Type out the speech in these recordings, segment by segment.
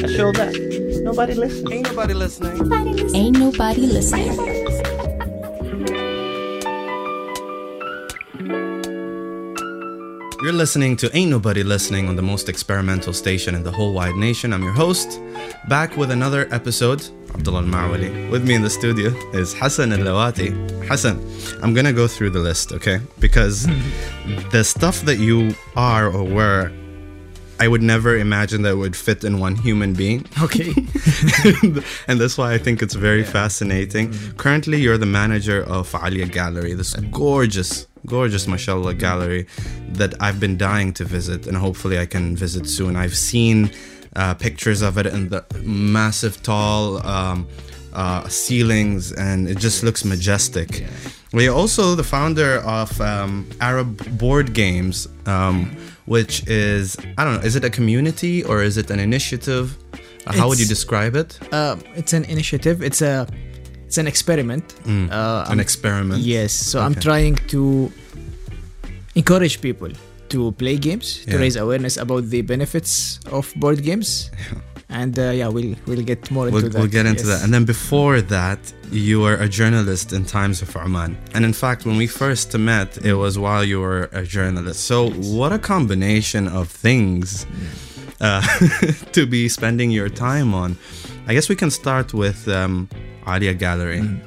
I showed that. Nobody listening. Ain't nobody listening. Ain't nobody listening. You're listening to Ain't Nobody Listening on the most experimental station in the whole wide nation. I'm your host, back with another episode, Abdullah Al-Maawali. With me in the studio is Hassan Al-Lawati. Hassan, I'm gonna go through the list, okay? Because the stuff that you are or were, I would never imagine that would fit in one human being. Okay. and that's why I think it's very fascinating. Currently, you're the manager of Alia Gallery, this gorgeous, gorgeous, mashallah, gallery that I've been dying to visit, and hopefully I can visit soon. I've seen uh, pictures of it and the massive, tall um, uh, ceilings, and it just looks majestic. Well, you're also the founder of um, Arab Board Games, um, which is, I don't know, is it a community or is it an initiative? Uh, how would you describe it? uh, it's an initiative. It's a it's an experiment. Uh, An I'm- experiment? Yes. So I'm trying to encourage people to play games to Yeah. raise awareness about the benefits of board games. And uh, yeah, we'll we'll get more We'll, into that. we'll get into yes. that. And then before that, you were a journalist in Times of Oman. And in fact, when we first met, it was while you were a journalist. So, what a combination of things uh, to be spending your time on. I guess we can start with um, Alia Gallery. Mm.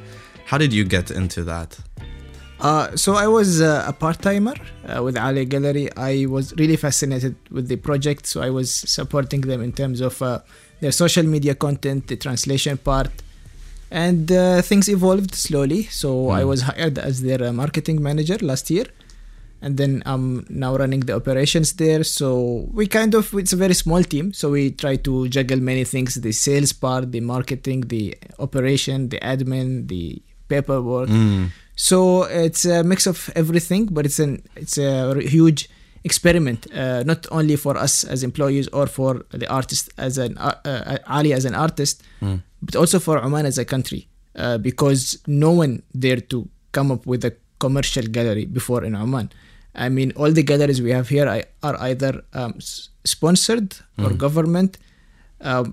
How did you get into that? Uh, so I was uh, a part timer uh, with Alia Gallery. I was really fascinated with the project, so I was supporting them in terms of uh, their social media content, the translation part, and uh, things evolved slowly. So I Mm. was hired as their uh, marketing manager last year, and then I'm now running the operations there. So we kind of it's a very small team, so we try to juggle many things: the sales part, the marketing, the operation, the admin, the paperwork. Mm. So it's a mix of everything, but it's an it's a huge experiment, uh, not only for us as employees or for the artist as an uh, uh, Alia as an artist, Mm. but also for Oman as a country, uh, because no one dared to come up with a commercial gallery before in Oman. I mean, all the galleries we have here are, either um, sponsored or Mm. government um,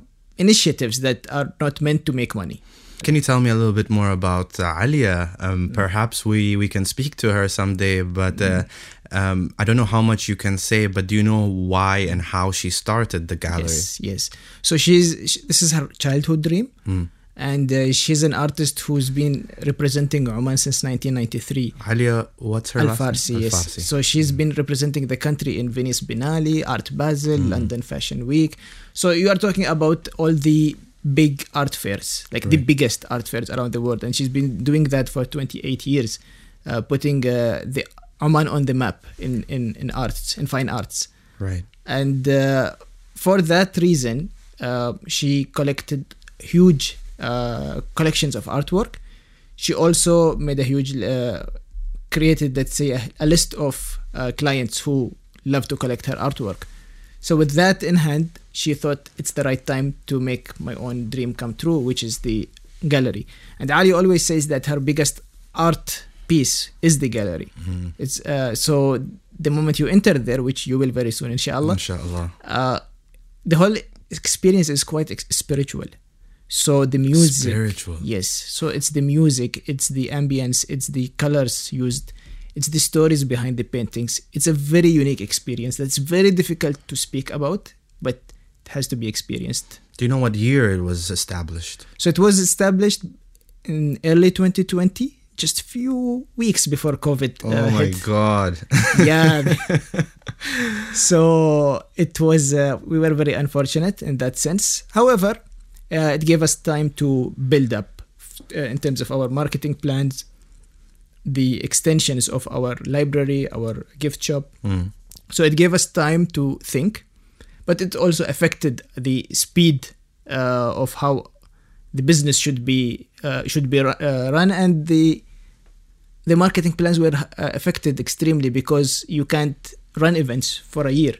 initiatives that are not meant to make money. Can you tell me a little bit more about uh, Alia? Um, perhaps we, we can speak to her someday, but uh, um, I don't know how much you can say, but do you know why and how she started the gallery? Yes, yes. So she's sh this is her childhood dream, Mm. and uh, she's an artist who's been representing Oman since 1993. Alia, what's her Al? Farsi, yes. Al-Farsi. So she's been representing the country in Venice Biennale, Art Basel, Hmm. London Fashion Week. So you are talking about all the big art fairs, like the biggest art fairs around the world, and she's been doing that for 28 years, uh, putting uh, the Oman on the map in, in, in arts, in fine arts. Right. and uh, for that reason uh, she collected huge uh, collections of artwork. She also made a huge uh, created let's say a, a list of uh, clients who love to collect her artwork so with that in hand she thought it's the right time to make my own dream come true which is the gallery and Alia always says that her biggest art piece is the gallery Mhm. it's uh, so the moment you enter there, which you will very soon, inshallah, Inshallah. uh, the whole experience is quite ex- spiritual. So the music, Spiritual. yes. So it's the music, it's the ambience, it's the colors used, it's the stories behind the paintings. It's a very unique experience that's very difficult to speak about, but it has to be experienced. Do you know what year it was established? So it was established in early 2020, just few weeks before COVID. Oh uh, my hit. God. yeah so it was uh, we were very unfortunate in that sense however uh, it gave us time to build up uh, in terms of our marketing plans the extensions of our library our gift shop. Mm. so it gave us time to think but it also affected the speed uh, of how the business should be uh, should be uh, run and the the marketing plans were uh, affected extremely because you can't run events for a year.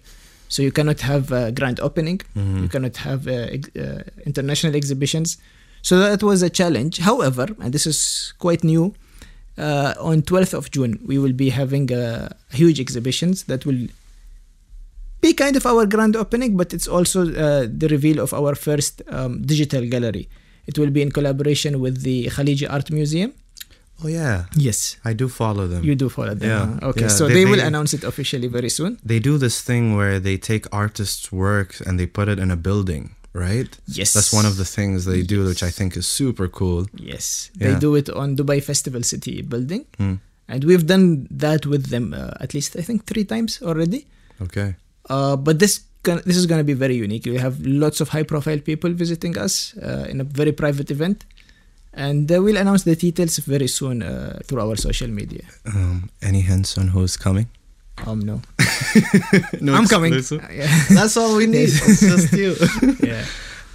So you cannot have a grand opening. Mhm. you cannot have uh, ex- uh, international exhibitions. So that was a challenge. However and this is quite new uh, on 12th of june we will be having a huge exhibitions that will be kind of our grand opening, but it's also uh, the reveal of our first um, digital gallery. It will be in collaboration with the Khaleeji Art Museum. Oh yeah, Yes, I do follow them. you do follow them. Yeah, huh? Okay, yeah, so they- they, will they- announce it officially very soon. they do this thing where they take artists' work and they put it in a building, right? Yes, That's one of the things they do, which I think is super cool. Yes, they do it on Dubai Festival City building, Hmm. and we've done that with them uh, at least I think three times already. Okay. Uh, but this gon- this is going to be very unique. We have lots of high profile people visiting us uh, in a very private event, and uh, we'll announce the details very soon uh, through our social media. Um, any hints on who's coming? Um, no, no I'm coming. Uh, yeah. That's all we need. it's just you. yeah.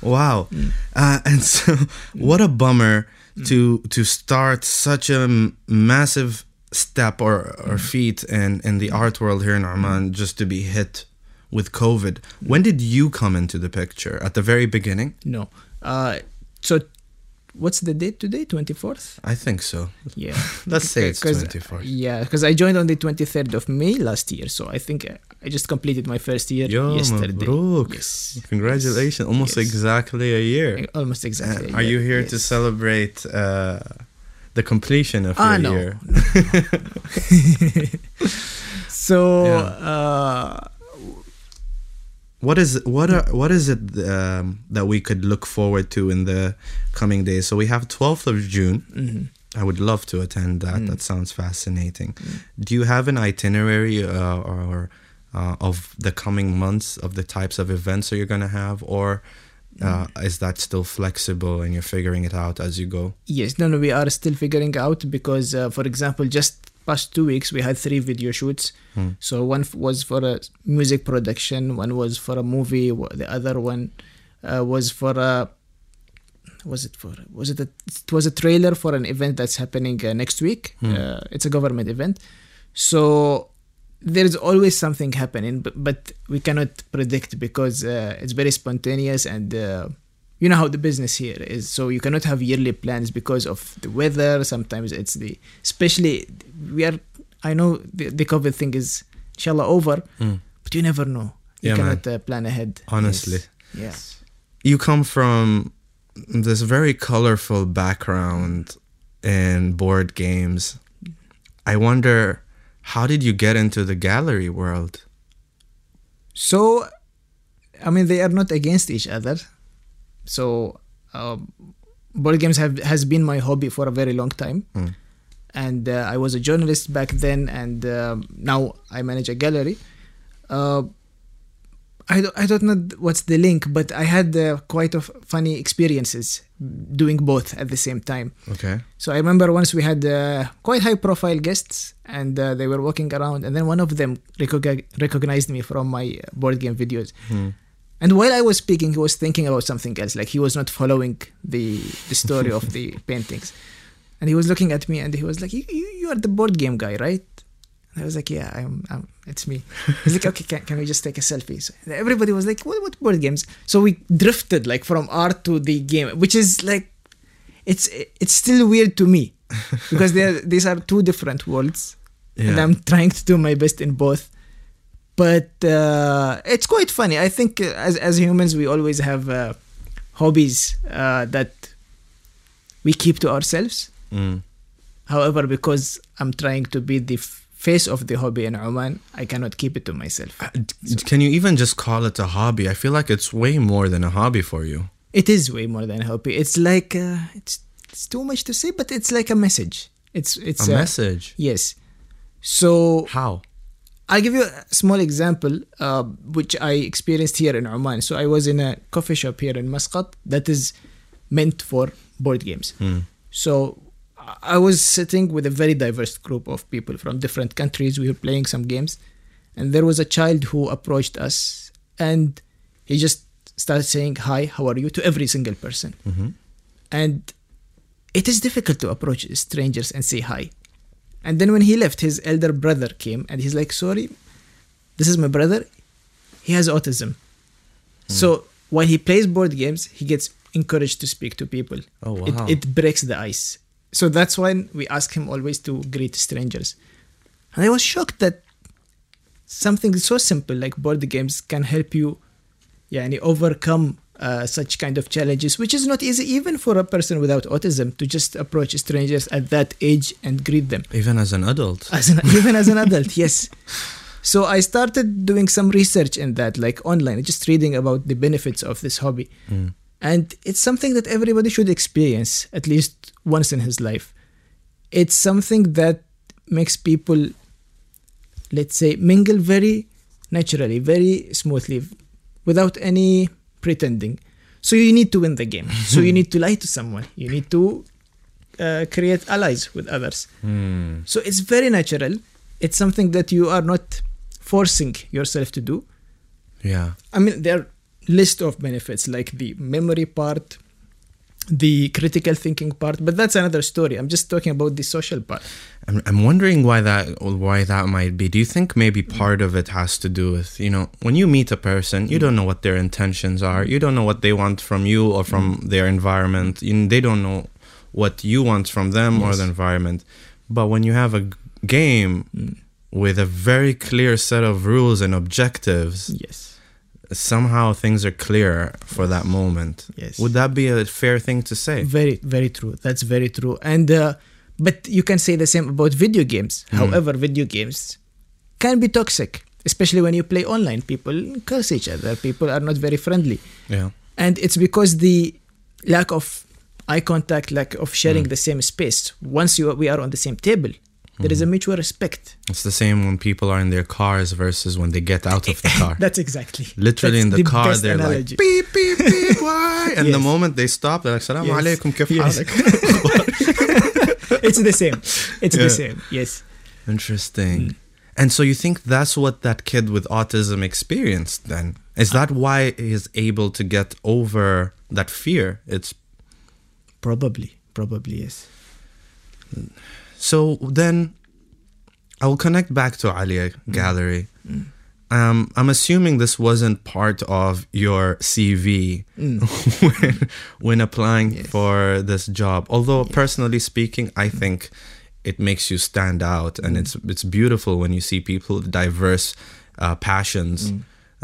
Wow. Mm. Uh, and so, what a bummer to to start such a m- massive step or, or Mm. feat in, in the art world here in Oman just to be hit with COVID. When did you come into the picture? At the very beginning? No. Uh, so, what's the date today? Twenty fourth. I think so. Yeah. Let's say it's 'Cause- 24th. Yeah, because I joined on the 23rd of May last year, so I think uh, I just completed my first year Yo, yesterday. Mabruk. Yes. Congratulations. Almost Yes. exactly a year. Almost exactly. Uh, are you here to celebrate uh, the completion of Ah, your no. year? So, Yeah. uh, What is what are what is it um, that we could look forward to in the coming days? So we have 12th of June. mhm. I would love to attend that. Mm. That sounds fascinating. Do you have an itinerary uh, or uh, of the coming months of the types of events that you're going to have, or uh, is that still flexible and you're figuring it out as you go? yes, no, no, we are still figuring out because, uh, for example, just past two weeks we had three video shoots. Hmm. So one f- was for a music production, one was for a movie, the other one uh, was for a was it for was it a, it was a trailer for an event that's happening uh, next week. Hmm. Uh, it's a government event, so there's always something happening, but, but we cannot predict because uh, it's very spontaneous and. You know how the business here is so you cannot have yearly plans because of the weather sometimes it's the especially we are i know the, the covid thing is inshallah over Mm. but you never know you Yeah, cannot uh, plan ahead Honestly. Yes. you come from this very colorful background in board games. I wonder how did you get into the gallery world? so i mean they are not against each other so um, board games have has been my hobby for a very long time Mm. and uh, i was a journalist back then and um now i manage a gallery uh, I don't, I don't know what's the link, but I had uh, quite of funny experiences doing both at the same time. Okay. So I remember once we had uh, quite high profile guests and uh, they were walking around and then one of them recog- recognized me from my uh, board game videos. Hmm. And while I was speaking, he was thinking about something else, like he was not following the the story of the paintings. And he was looking at me and he was like, "You, you, are the board game guy, right?" And I was like, "Yeah, I'm. I'm it's me." He's like, "Okay, can, can we just take a selfie?" So everybody was like, "What, what board games?" So we drifted like from art to the game, which is like, it's it's still weird to me because these are two different worlds, and I'm trying to do my best in both but uh, it's quite funny. I think uh, as as humans, we always have uh, hobbies uh, that we keep to ourselves. Mm. However, because I'm trying to be the f- face of the hobby in Oman, I cannot keep it to myself. Uh, d- Can you even just call it a hobby? I feel like it's way more than a hobby for you. It is way more than a hobby. It's like uh, it's it's too much to say, but it's like a message. It's it's A uh, message. Yes. So How? I'll give you a small example, uh, which I experienced here in Oman. So I was in a coffee shop here in Muscat that is meant for board games. Hmm. So I was sitting with a very diverse group of people from different countries. We were playing some games, and there was a child who approached us, and he just started saying, "Hi, how are you?" to every single person. Mhm. And it is difficult to approach strangers and say hi. And then when he left, his elder brother came and he's like, Sorry, this is my brother. He has autism. Mm. So while he plays board games, he gets encouraged to speak to people. Oh, wow. It, it breaks the ice. So that's why we ask him always to greet strangers. And I was shocked that something so simple like board games can help you yeah, and overcome uh, such kind of challenges which is not easy even for a person without autism to just approach strangers at that age and greet them Even as an adult. as an, even as an adult yes so i started doing some research in that like online just reading about the benefits of this hobby Mm. and it's something that everybody should experience at least once in his life it's something that makes people let's say mingle very naturally very smoothly without any pretending so you need to win the game so you need to lie to someone you need to uh, create allies with others Mm. so it's very natural. It's something that you are not forcing yourself to do. Yeah. I mean, there are list of benefits like the memory part, the critical thinking part, but that's another story. I'm just talking about the social part. I'm, I'm wondering why that why that might be. Do you think maybe mm. part of it has to do with you know when you meet a person, you don't mm. know what their intentions are. You don't know what they want from you or from mm. their environment. You, they don't know what you want from them or the environment. But when you have a game with a very clear set of rules and objectives, Yes. somehow things are clearer for that moment. Yes. Would that be a fair thing to say? Very, very true. That's very true. And uh, but you can say the same about video games. Hmm. However, video games can be toxic, especially when you play online. People curse each other. People are not very friendly. Yeah. and it's because the lack of eye contact lack of sharing hmm. the same space once you we are on the same table there is a hmm. mutual respect It's the same when people are in their cars versus when they get out of the car. that's exactly Literally that's in the, car, they're analogy. like beep beep beep why? And the moment they stop, they're like "Salam Yes. alaikum, kif Yes. halik?" it's the same it's Yeah. the same yes Interesting. Mm. And so you think that's what that kid with autism experienced? Then is that why he's able to get over that fear? It's probably probably yes So then I will connect back to Alia mm. Gallery. Mm. Um, I'm assuming this wasn't part of your CV when, when applying Yes. for this job. Although personally speaking, I think it makes you stand out, and it's it's beautiful when you see people with diverse uh, passions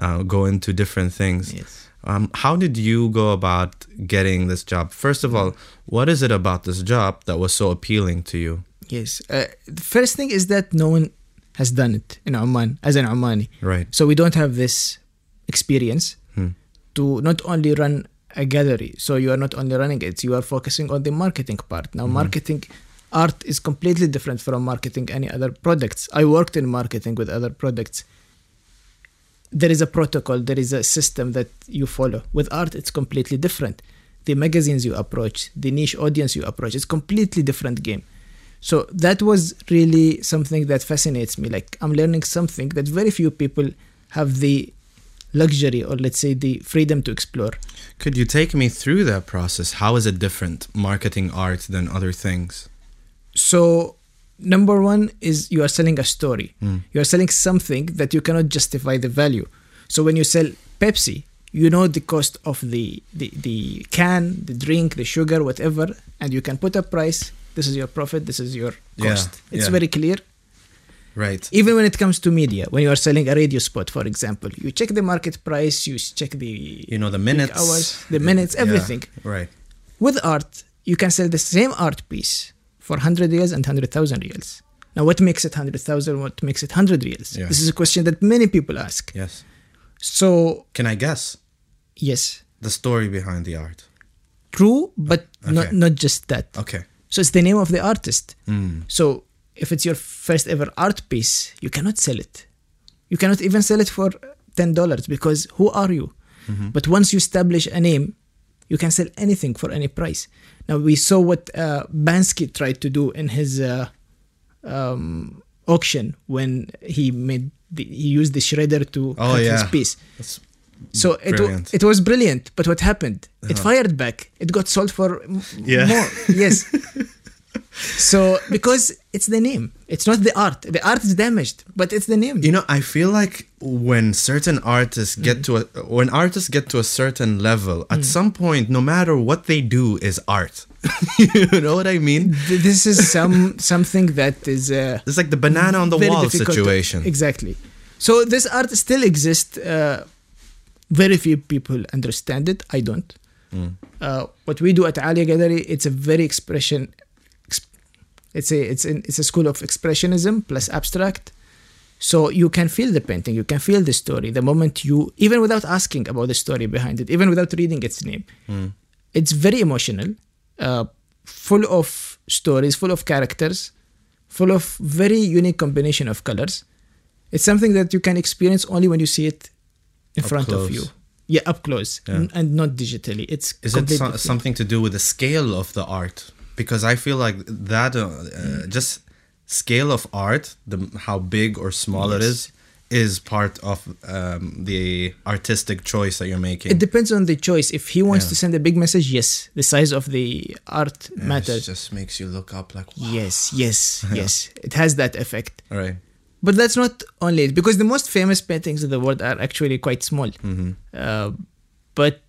uh, go into different things. yes Um, how did you go about getting this job? First of all, what is it about this job that was so appealing to you? yes uh, the first thing is that no one has done it in Oman as an Omani Right. so we don't have this experience Hmm. to not only run a gallery so you are not only running it you are focusing on the marketing part. Now marketing art is completely different from marketing any other products. I worked in marketing with other products. There is a protocol there is a system that you follow. With art it's completely different. The magazines you approach the niche audience you approach it's completely different game so that was really something that fascinates me like i'm learning something that very few people have the luxury or let's say the freedom to explore Could you take me through that process? How is it different marketing art than other things? so number one is you are selling a story Mm. you are selling something that you cannot justify the value so when you sell pepsi you know the cost of the, the the can the drink the sugar whatever and you can put a price this is your profit this is your Yeah, cost it's yeah. very clear Right. even when it comes to media when you are selling a radio spot for example you check the market price you check the You know the minutes, hours the minutes Yeah, everything Right. with art you can sell the same art piece for 100 rials and 100000 rials now what makes it 100000 what makes it 100 rials Yeah. this is a question that many people ask Yes. so Can I guess yes the story behind the art? true but not not just that Okay. So it's the name of the artist Mm. So if it's your first ever art piece, you cannot sell it. You cannot even sell it for ten dollars because who are you? But once you establish a name, you can sell anything for any price. Now we saw what uh, Banksy tried to do in his uh, um, auction when he made the, he used the shredder to Oh, cut his piece. That's So it, Brilliant. it was brilliant, but what happened? It fired back. It got sold for m- Yeah. more. Yes. so because it's the name, it's not the art. The art is damaged, but it's the name. You know, I feel like when certain artists get to a when artists get to a certain level, at some point, no matter what they do, is art. you know what I mean? This is some something that is uh, It's like the banana on the wall difficult to- situation. exactly. So this art still exists. Uh, very few people understand it. I don't. Mm. Uh, what we do at Alia Gallery, it's a very expression. It's a it's an, it's a school of expressionism plus abstract. So you can feel the painting, you can feel the story the moment you, even without asking about the story behind it, even without reading its name. Mm. It's very emotional, uh, full of stories, full of characters, full of very unique combination of colors. It's something that you can experience only when you see it in Up front close. of you. Yeah, up close Yeah. n- and not digitally. It's Is it so- something to do with the scale of the art? Because I feel like that, uh, uh, just scale of art, the how big or small it is, is part of um, the artistic choice that you're making. It depends on the choice. If he wants Yeah. to send a big message, yes, the size of the art Yeah, matters. It just makes you look up like, wow. Yes, yes, yes. It has that effect. All right. But that's not only it, because the most famous paintings in the world are actually quite small. Mm-hmm. Uh, but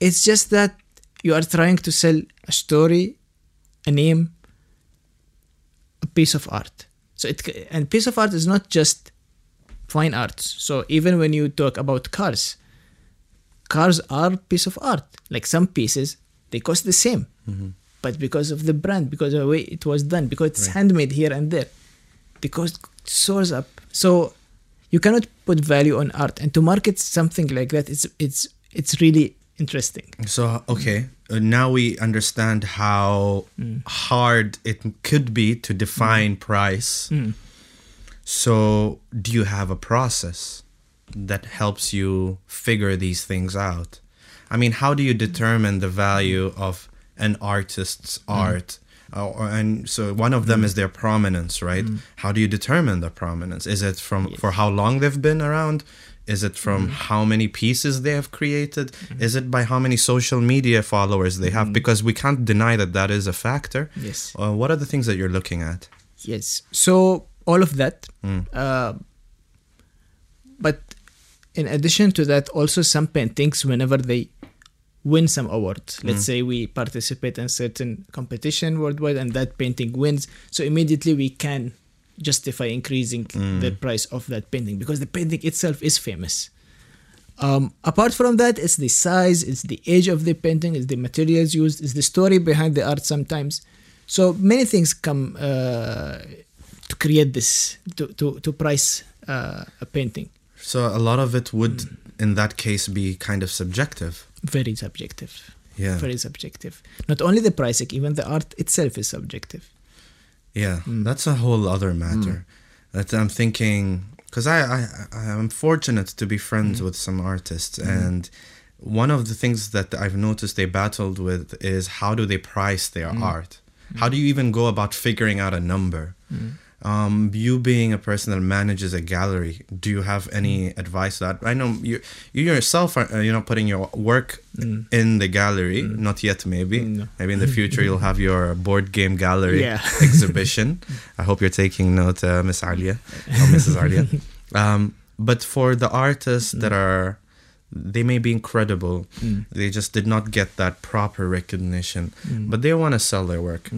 it's just that you are trying to sell a story, a name, a piece of art. So it and piece of art is not just fine arts. So even when you talk about cars, cars are piece of art. Like some pieces, they cost the same, but because of the brand, because of the way it was done, because it's Right. handmade here and there, the cost soars up. So you cannot put value on art, and to market something like that, it's it's it's really interesting. So okay, uh, now we understand how mm. hard it could be to define mm. price. Mm. So, do you have a process that helps you figure these things out? I mean, how do you determine the value of an artist's art? Uh, and so one of them is their prominence, right? How do you determine the prominence? Is it from for how long they've been around? Is it from how many pieces they have created? Is it by how many social media followers they have? Because we can't deny that that is a factor. Yes. Uh, what are the things that you're looking at? Yes. So all of that. Mm. Uh, but in addition to that, also some paintings, whenever they win some awards, let's say we participate in certain competition worldwide, and that painting wins, so immediately we can justify increasing the price of that painting because the painting itself is famous. Um, apart from that, it's the size, it's the age of the painting, it's the materials used, it's the story behind the art sometimes. So many things come uh, to create this, to, to, to price uh, a painting. So a lot of it would, in that case, be kind of subjective. Very subjective. Yeah. Very subjective. Not only the pricing, even the art itself is subjective. Yeah, Mm. that's a whole other matter. That I'm thinking because I, I I am fortunate to be Mm. friends with some artists, and one of the things that I've noticed they battled with is how do they price their Mm. art? How do you even go about figuring out a number? Um, you being a person that manages a gallery, do you have any Mm. advice that I know you you yourself are uh, you know putting your work in the gallery? Not yet, maybe. Mm. No. Maybe in the future you'll have your board game gallery Yeah. exhibition. I hope you're taking note, uh, Miss Alia or Mrs. Alia. Um, but for the artists that are, they may be incredible. They just did not get that proper recognition, but they want to sell their work.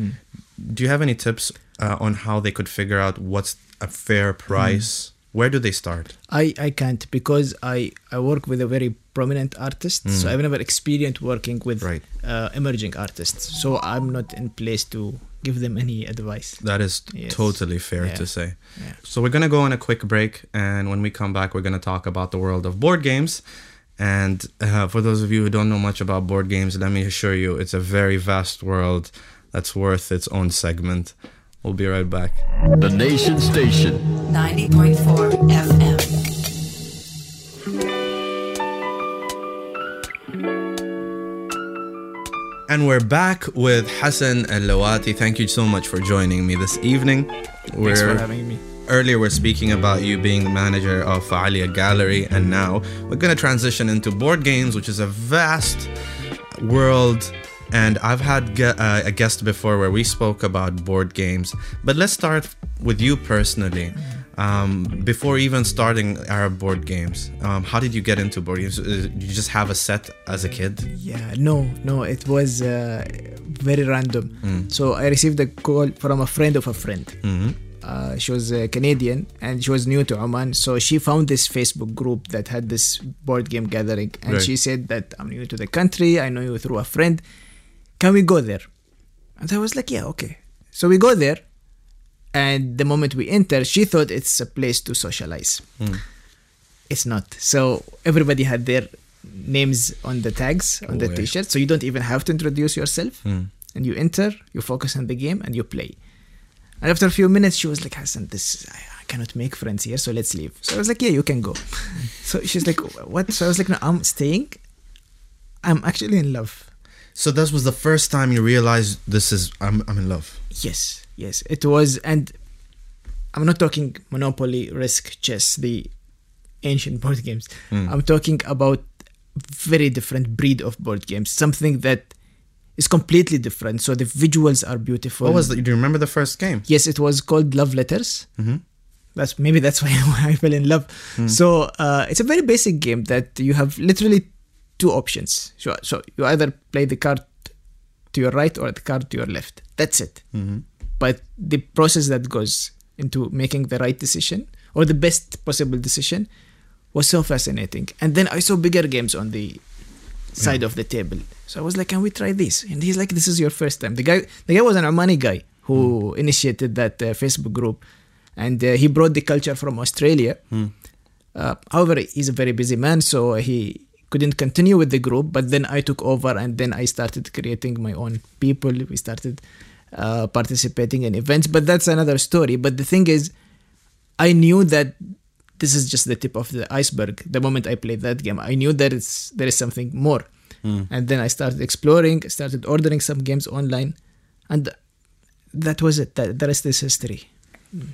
Do you have any tips uh, on how they could figure out what's a fair price? Where do they start? I, I can't because I, I work with a very prominent artist, so I've never experienced working with Right. uh, emerging artists. So I'm not in place to give them any advice. That is Yes. totally fair Yeah. to say. Yeah. So we're gonna go on a quick break, and when we come back, we're gonna talk about the world of board games. And uh, for those of you who don't know much about board games, let me assure you, it's a very vast world that's worth its own segment. We'll be right back. The Nation Station. 90.4 FM. And we're back with Hassan Al Lawati. Thank you so much for joining me this evening. Thanks for having me. Earlier, we're speaking about you being the manager of Alia Gallery, and now we're going to transition into board games, which is a vast world. And I've had ge- uh, a guest before where we spoke about board games, but let's start with you personally. Um, before even starting Arab board games, um, how did you get into board games? Uh, Did you just have a set as a kid? Yeah, no, no, it was uh, very random. So I received a call from a friend of a friend. hmm Uh, she was a Canadian and she was new to Oman. So she found this Facebook group that had this board game gathering. And Right. she said that I'm new to the country. I know you through a friend. Can we go there? And I was like, yeah, okay. So we go there. And the moment we enter, she thought it's a place to socialize. Hmm. It's not. So everybody had their names on the tags on Oh, the yeah. t-shirt. So you don't even have to introduce yourself. Hmm. And you enter, you focus on the game, and you play. And after a few minutes, she was like, ah, Hassan, this I, I cannot make friends here, so let's leave. So I was like, yeah, you can go. so she's like, what? So I was like, no, I'm staying. I'm actually in love. So that was the first time you realized this is I'm I'm in love. Yes, yes, it was. And I'm not talking Monopoly, Risk, Chess, the ancient board games. I'm talking about very different breed of board games. Something that is completely different. So the visuals are beautiful. What was that? Do you remember the first game? Yes, it was called Love Letters. Mhm. That's maybe that's why I fell in love. So uh, it's a very basic game that you have literally two options. So, so you either play the card to your right or the card to your left. That's it. But the process that goes into making the right decision or the best possible decision was so fascinating. And then I saw bigger games on the side of the table. So I was like, "Can we try this?" And he's like, "This is your first time." The guy, the guy was an Omani guy who initiated that uh, Facebook group, and uh, he brought the culture from Australia. Uh, however, he's a very busy man, so he couldn't continue with the group. But then I took over, and then I started creating my own people. We started uh, participating in events, but that's another story. But the thing is, I knew that this is just the tip of the iceberg. The moment I played that game, I knew that it's there is something more. And then I started exploring, started ordering some games online, and that was it. That, the rest is history. You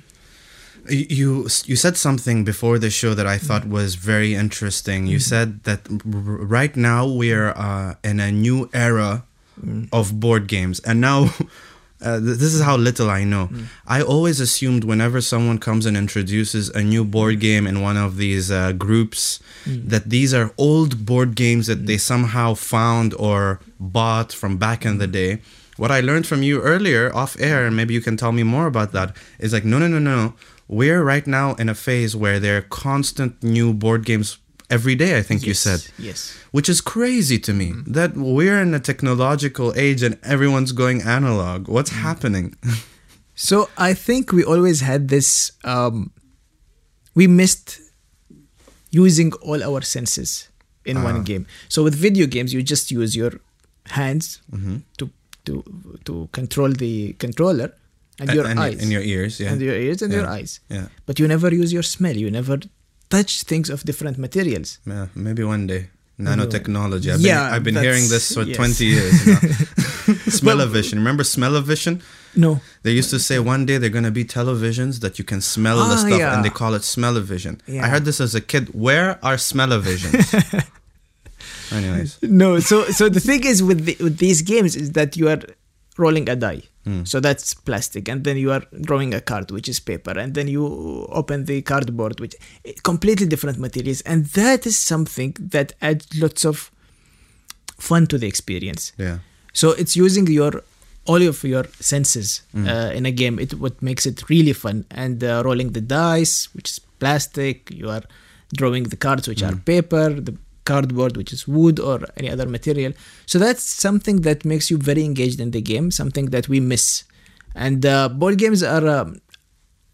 you you said something before the show that I thought mm. was very interesting. You mm. said that r- right now we're uh, in a new era mm. of board games, and now. Uh, th- this is how little I know. I always assumed whenever someone comes and introduces a new board game in one of these uh, groups, that these are old board games that they somehow found or bought from back in the day. What I learned from you earlier off air, and maybe you can tell me more about that, is like, no, no, no, no. We're right now in a phase where there are constant new board games every day, I think you said. Yes. Which is crazy to me mm-hmm. that we're in a technological age and everyone's going analog. What's mm-hmm. happening? So I think we always had this. Um, we missed using all our senses in one ah. game. So with video games, you just use your hands mm-hmm. to to to control the controller and your and, eyes and your ears, yeah. and your ears and your eyes. Yeah. But you never use your smell. You never touch things of different materials. Yeah, maybe one day. Nanotechnology. I've Yeah, been, I've been hearing this for yes. 20 years now. Smell-o-vision. Remember Smell-o-vision? No. They used to say one day they're going to be televisions that you can smell the Ah, stuff yeah. and they call it Smell-o-vision. I heard this as a kid. Where are Smell-o-visions? Anyways. no so so the thing is with the, with these games is that you are rolling a die so that's plastic and then you are drawing a card which is paper and then you open the cardboard which completely different materials and that is something that adds lots of fun to the experience Yeah. so it's using your all of your senses uh, in a game. It what makes it really fun. And uh, rolling the dice, which is plastic. You are drawing the cards, which are paper. The cardboard, which is wood or any other material. So that's something that makes you very engaged in the game. Something that we miss. And uh, board games are. Um,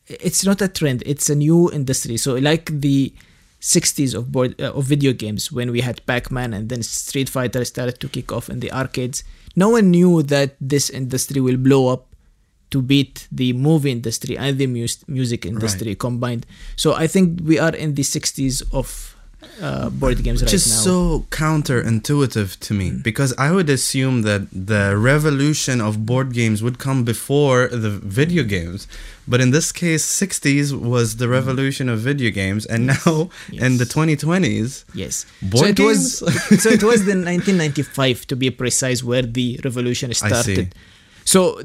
it's not a trend. It's a new industry. So like the 60s of board uh, of video games when we had Pac-Man and then Street Fighter started to kick off in the arcades. No one knew that this industry will blow up to beat the movie industry and the mus- music industry combined. So I think we are in the 60s of uh, board games Which right is now. so counterintuitive to me because I would assume that the revolution of board games would come before the video games. But in this case, 60s was the revolution of video games, and now in the 2020s, Yes. Board so it was games? so it was the 1995 to be precise where the revolution started. So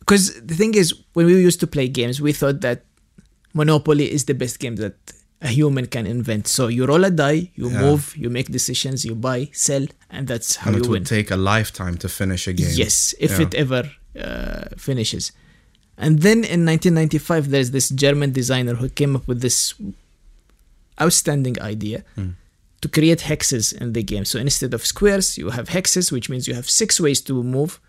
because the thing is when we used to play games we thought that Monopoly is the best game that a human can invent. So you roll a die, you Yeah. move, you make decisions, you buy, sell and that's how and you it win. would take a lifetime to finish a game. Yes, if Yeah. it ever uh, finishes. And then in 1995, there's this German designer who came up with this outstanding idea to create hexes in the game. So instead of squares, you have hexes, which means you have six ways to move.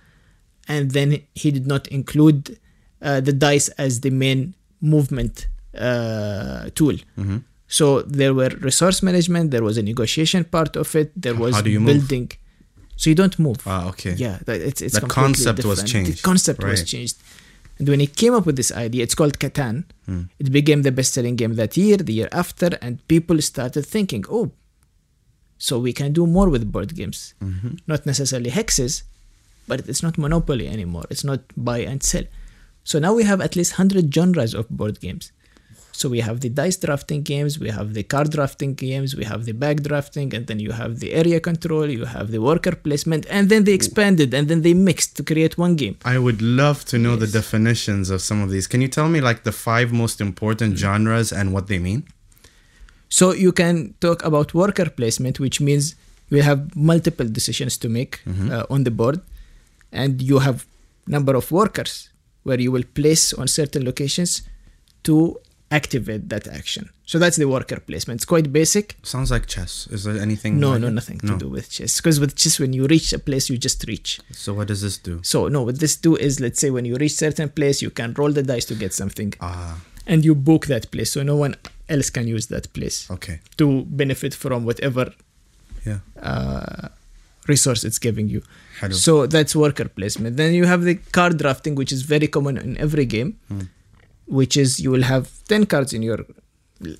And then he did not include uh, the dice as the main movement uh, tool. So there were resource management, there was a negotiation part of it, there was How do you move? building. So you don't move. Ah, okay. Yeah, it's it's The concept was changed, The concept was changed, and when he came up with this idea, it's called Catan. Hmm. It became the best-selling game that year, the year after, and people started thinking, "Oh, so we can do more with board games, Mm-hmm. not necessarily hexes, but it's not monopoly anymore. It's not buy and sell. So now we have at least hundred genres of board games. So we have the dice drafting games, we have the card drafting games, we have the bag drafting, and then you have the area control, you have the worker placement, and then they expanded and then they mixed to create one game. I would love to know the definitions of some of these. Can you tell me like the five most important genres and what they mean? So you can talk about worker placement, which means you have multiple decisions to make uh, on the board, and you have number of workers where you will place on certain locations to activate that action. So that's the worker placement. It's quite basic. Sounds like chess. Is there anything? No, like no, it? nothing No. to do with chess. Because with chess, when you reach a place, you just reach. So what does this do? So no, what this do is, let's say when you reach certain place, you can roll the dice to get something, Ah, and you book that place, so no one else can use that place okay. to benefit from whatever Yeah. uh, resource it's giving you. Hello. So that's worker placement. Then you have the card drafting, which is very common in every game, which is you will have 10 cards in your.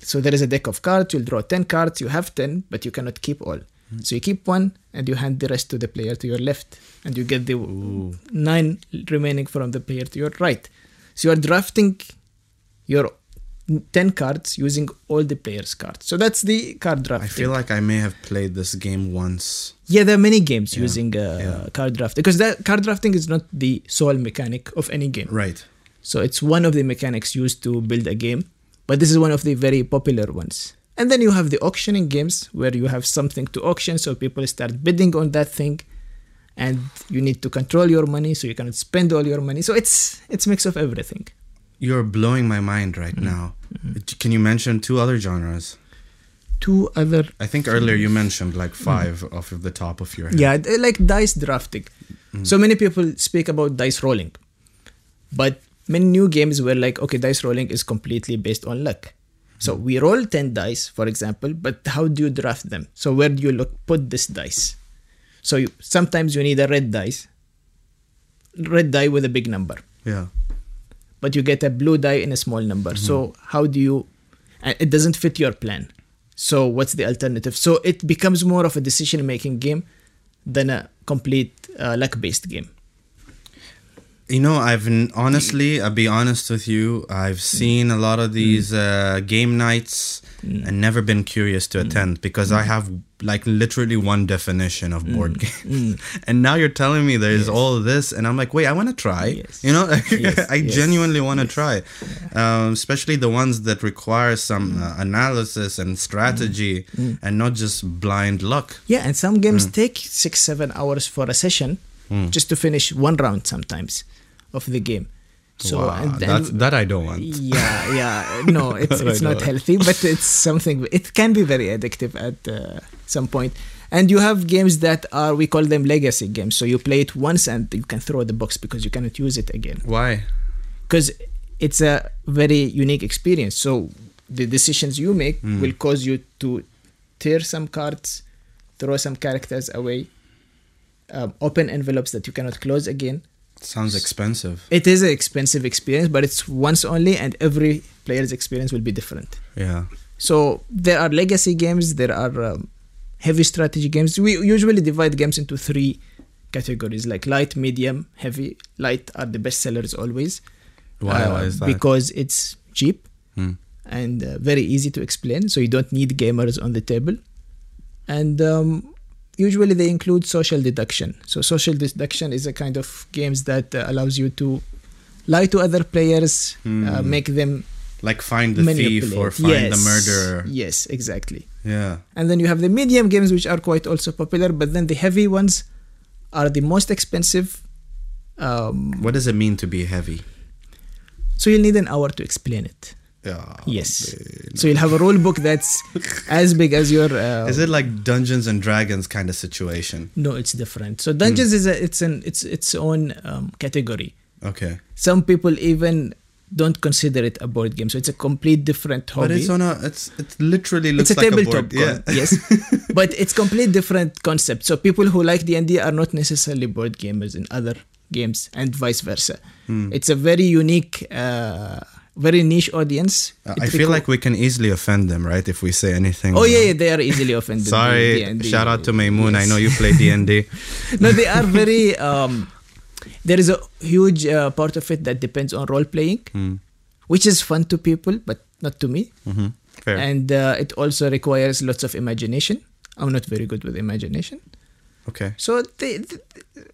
So there is a deck of cards, you'll draw 10 cards, you have 10, but you cannot keep all. So you keep one and you hand the rest to the player to your left, and you get the nine remaining from the player to your right. So you are drafting your 10 cards using all the player's cards. So that's the card drafting. I feel like I may have played this game once. Yeah, there are many games using uh, yeah. card drafting because that card drafting is not the sole mechanic of any game. Right. So it's one of the mechanics used to build a game, but this is one of the very popular ones. And then you have the auctioning games where you have something to auction, so people start bidding on that thing, and you need to control your money, so you cannot spend all your money. So it's it's mix of everything. You're blowing my mind right Mm-hmm. now. Can you mention two other genres? Two other I think earlier you mentioned like five off of the top of your head. Yeah, like dice drafting. So many people speak about dice rolling, but many new games were like, okay, dice rolling is completely based on luck. So we roll 10 dice, for example, but how do you draft them? So where do you look, put this dice? So you, sometimes you need a red dice, red die with a big number, Yeah. but you get a blue die in a small number. So how do you? It doesn't fit your plan. So what's the alternative? So it becomes more of a decision-making game than a complete uh, luck-based game. You know, I've honestly, I'll be honest with you, I've mm. seen a lot of mm. these uh, game nights mm. and never been curious to attend because I have like literally one definition of board games. and now you're telling me there's all this, and I'm like, wait, I want to try. Yes. You know, Yes, I yes. genuinely want to try, um, especially the ones that require some uh, analysis and strategy and not just blind luck. Yeah, and some games take six, seven hours for a session just to finish one round sometimes of the game. So Wow, and, and that's, that I don't want. yeah, yeah, no, it's it's not healthy, but it's something. It can be very addictive at uh, some point. And you have games that are we call them legacy games. So you play it once and you can throw the box because you cannot use it again Why? because it's a very unique experience. So the decisions you make will cause you to tear some cards, throw some characters away, um, open envelopes that you cannot close again. Sounds expensive. It is an expensive experience, but it's once only, and every player's experience will be different. Yeah. So there are legacy games, there are um, heavy strategy games. We usually divide games into three categories like light, medium, heavy. Light are the best sellers always. Why, Uh, why is that? Because it's cheap Hmm. and uh, very easy to explain, so you don't need gamers on the table. And um, usually they include social deduction. So social deduction is a kind of games that uh, allows you to lie to other players, uh, Hmm. make them Like find the manipulate. thief or find the murderer. Yes, exactly. Yeah. And then you have the medium games, which are quite also popular, but then the heavy ones are the most expensive. Um, What does it mean to be heavy? So you'll need an hour to explain it. Yeah. Yes. So you'll have a rule book that's as big as your. Uh, Is it like Dungeons and Dragons kind of situation? No, it's different. So dungeons is a, it's an it's its own um, category. Okay. Some people even don't consider it a board game. So it's a complete different hobby. But it's on a it's it literally looks it's a like tabletop a board. con- yes but it's complete different concept so people who like d&d are not necessarily board gamers in other games and vice versa Hmm. it's a very unique uh, very niche audience Uh, I feel like we can easily offend them, right? If we say anything. oh yeah, yeah they are easily offended Sorry. D&D. Shout out to Maymoon. I know you play D and D. no they are very um, there is a huge uh, part of it that depends on role playing which is fun to people but not to me Mm-hmm. Fair. and uh, it also requires lots of imagination i'm not very good with imagination okay. So they, th-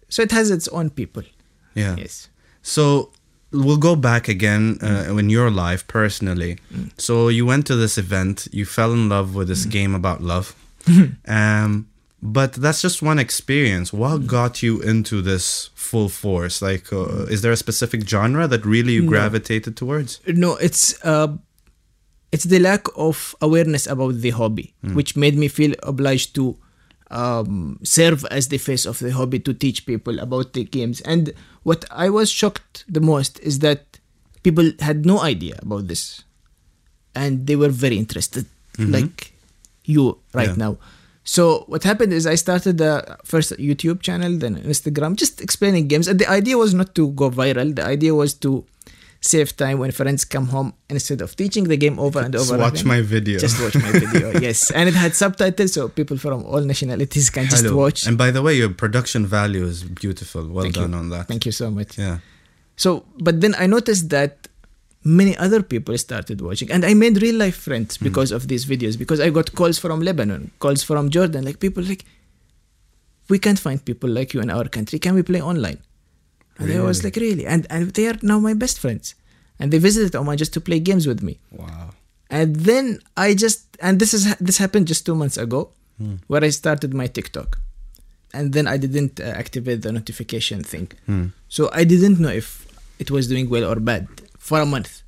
so it has its own people. Yeah. Yes. So we'll go back again uh, in your life personally. So you went to this event, you fell in love with this game about love. um, but that's just one experience. What got you into this full force? Like, uh, is there a specific genre that really you No. gravitated towards? No, it's uh, it's the lack of awareness about the hobby, which made me feel obliged to um, serve as the face of the hobby to teach people about the games. And what I was shocked the most is that people had no idea about this, and they were very interested, like you right Yeah. now. So what happened is I started the first YouTube channel, then Instagram, just explaining games. And the idea was not to go viral. The idea was to save time when friends come home instead of teaching the game over and Just over. watch again. my video. Just watch my video. yes, and it had subtitles, so people from all nationalities can just Hello. watch. And by the way, your production value is beautiful. Well Thank done you. on that. Thank you so much. Yeah. So, but then I noticed that many other people started watching, and I made real life friends Hmm. because of these videos. Because I got calls from Lebanon, calls from Jordan, like people like, we can't find people like you in our country. Can we play online? And I was like, really? And and they are now my best friends, and they visited Oman just to play games with me. Wow. And then I just and this is this happened just two months ago, Hmm. where I started my TikTok, and then I didn't uh, activate the notification thing, Hmm. so I didn't know if it was doing well or bad for a month.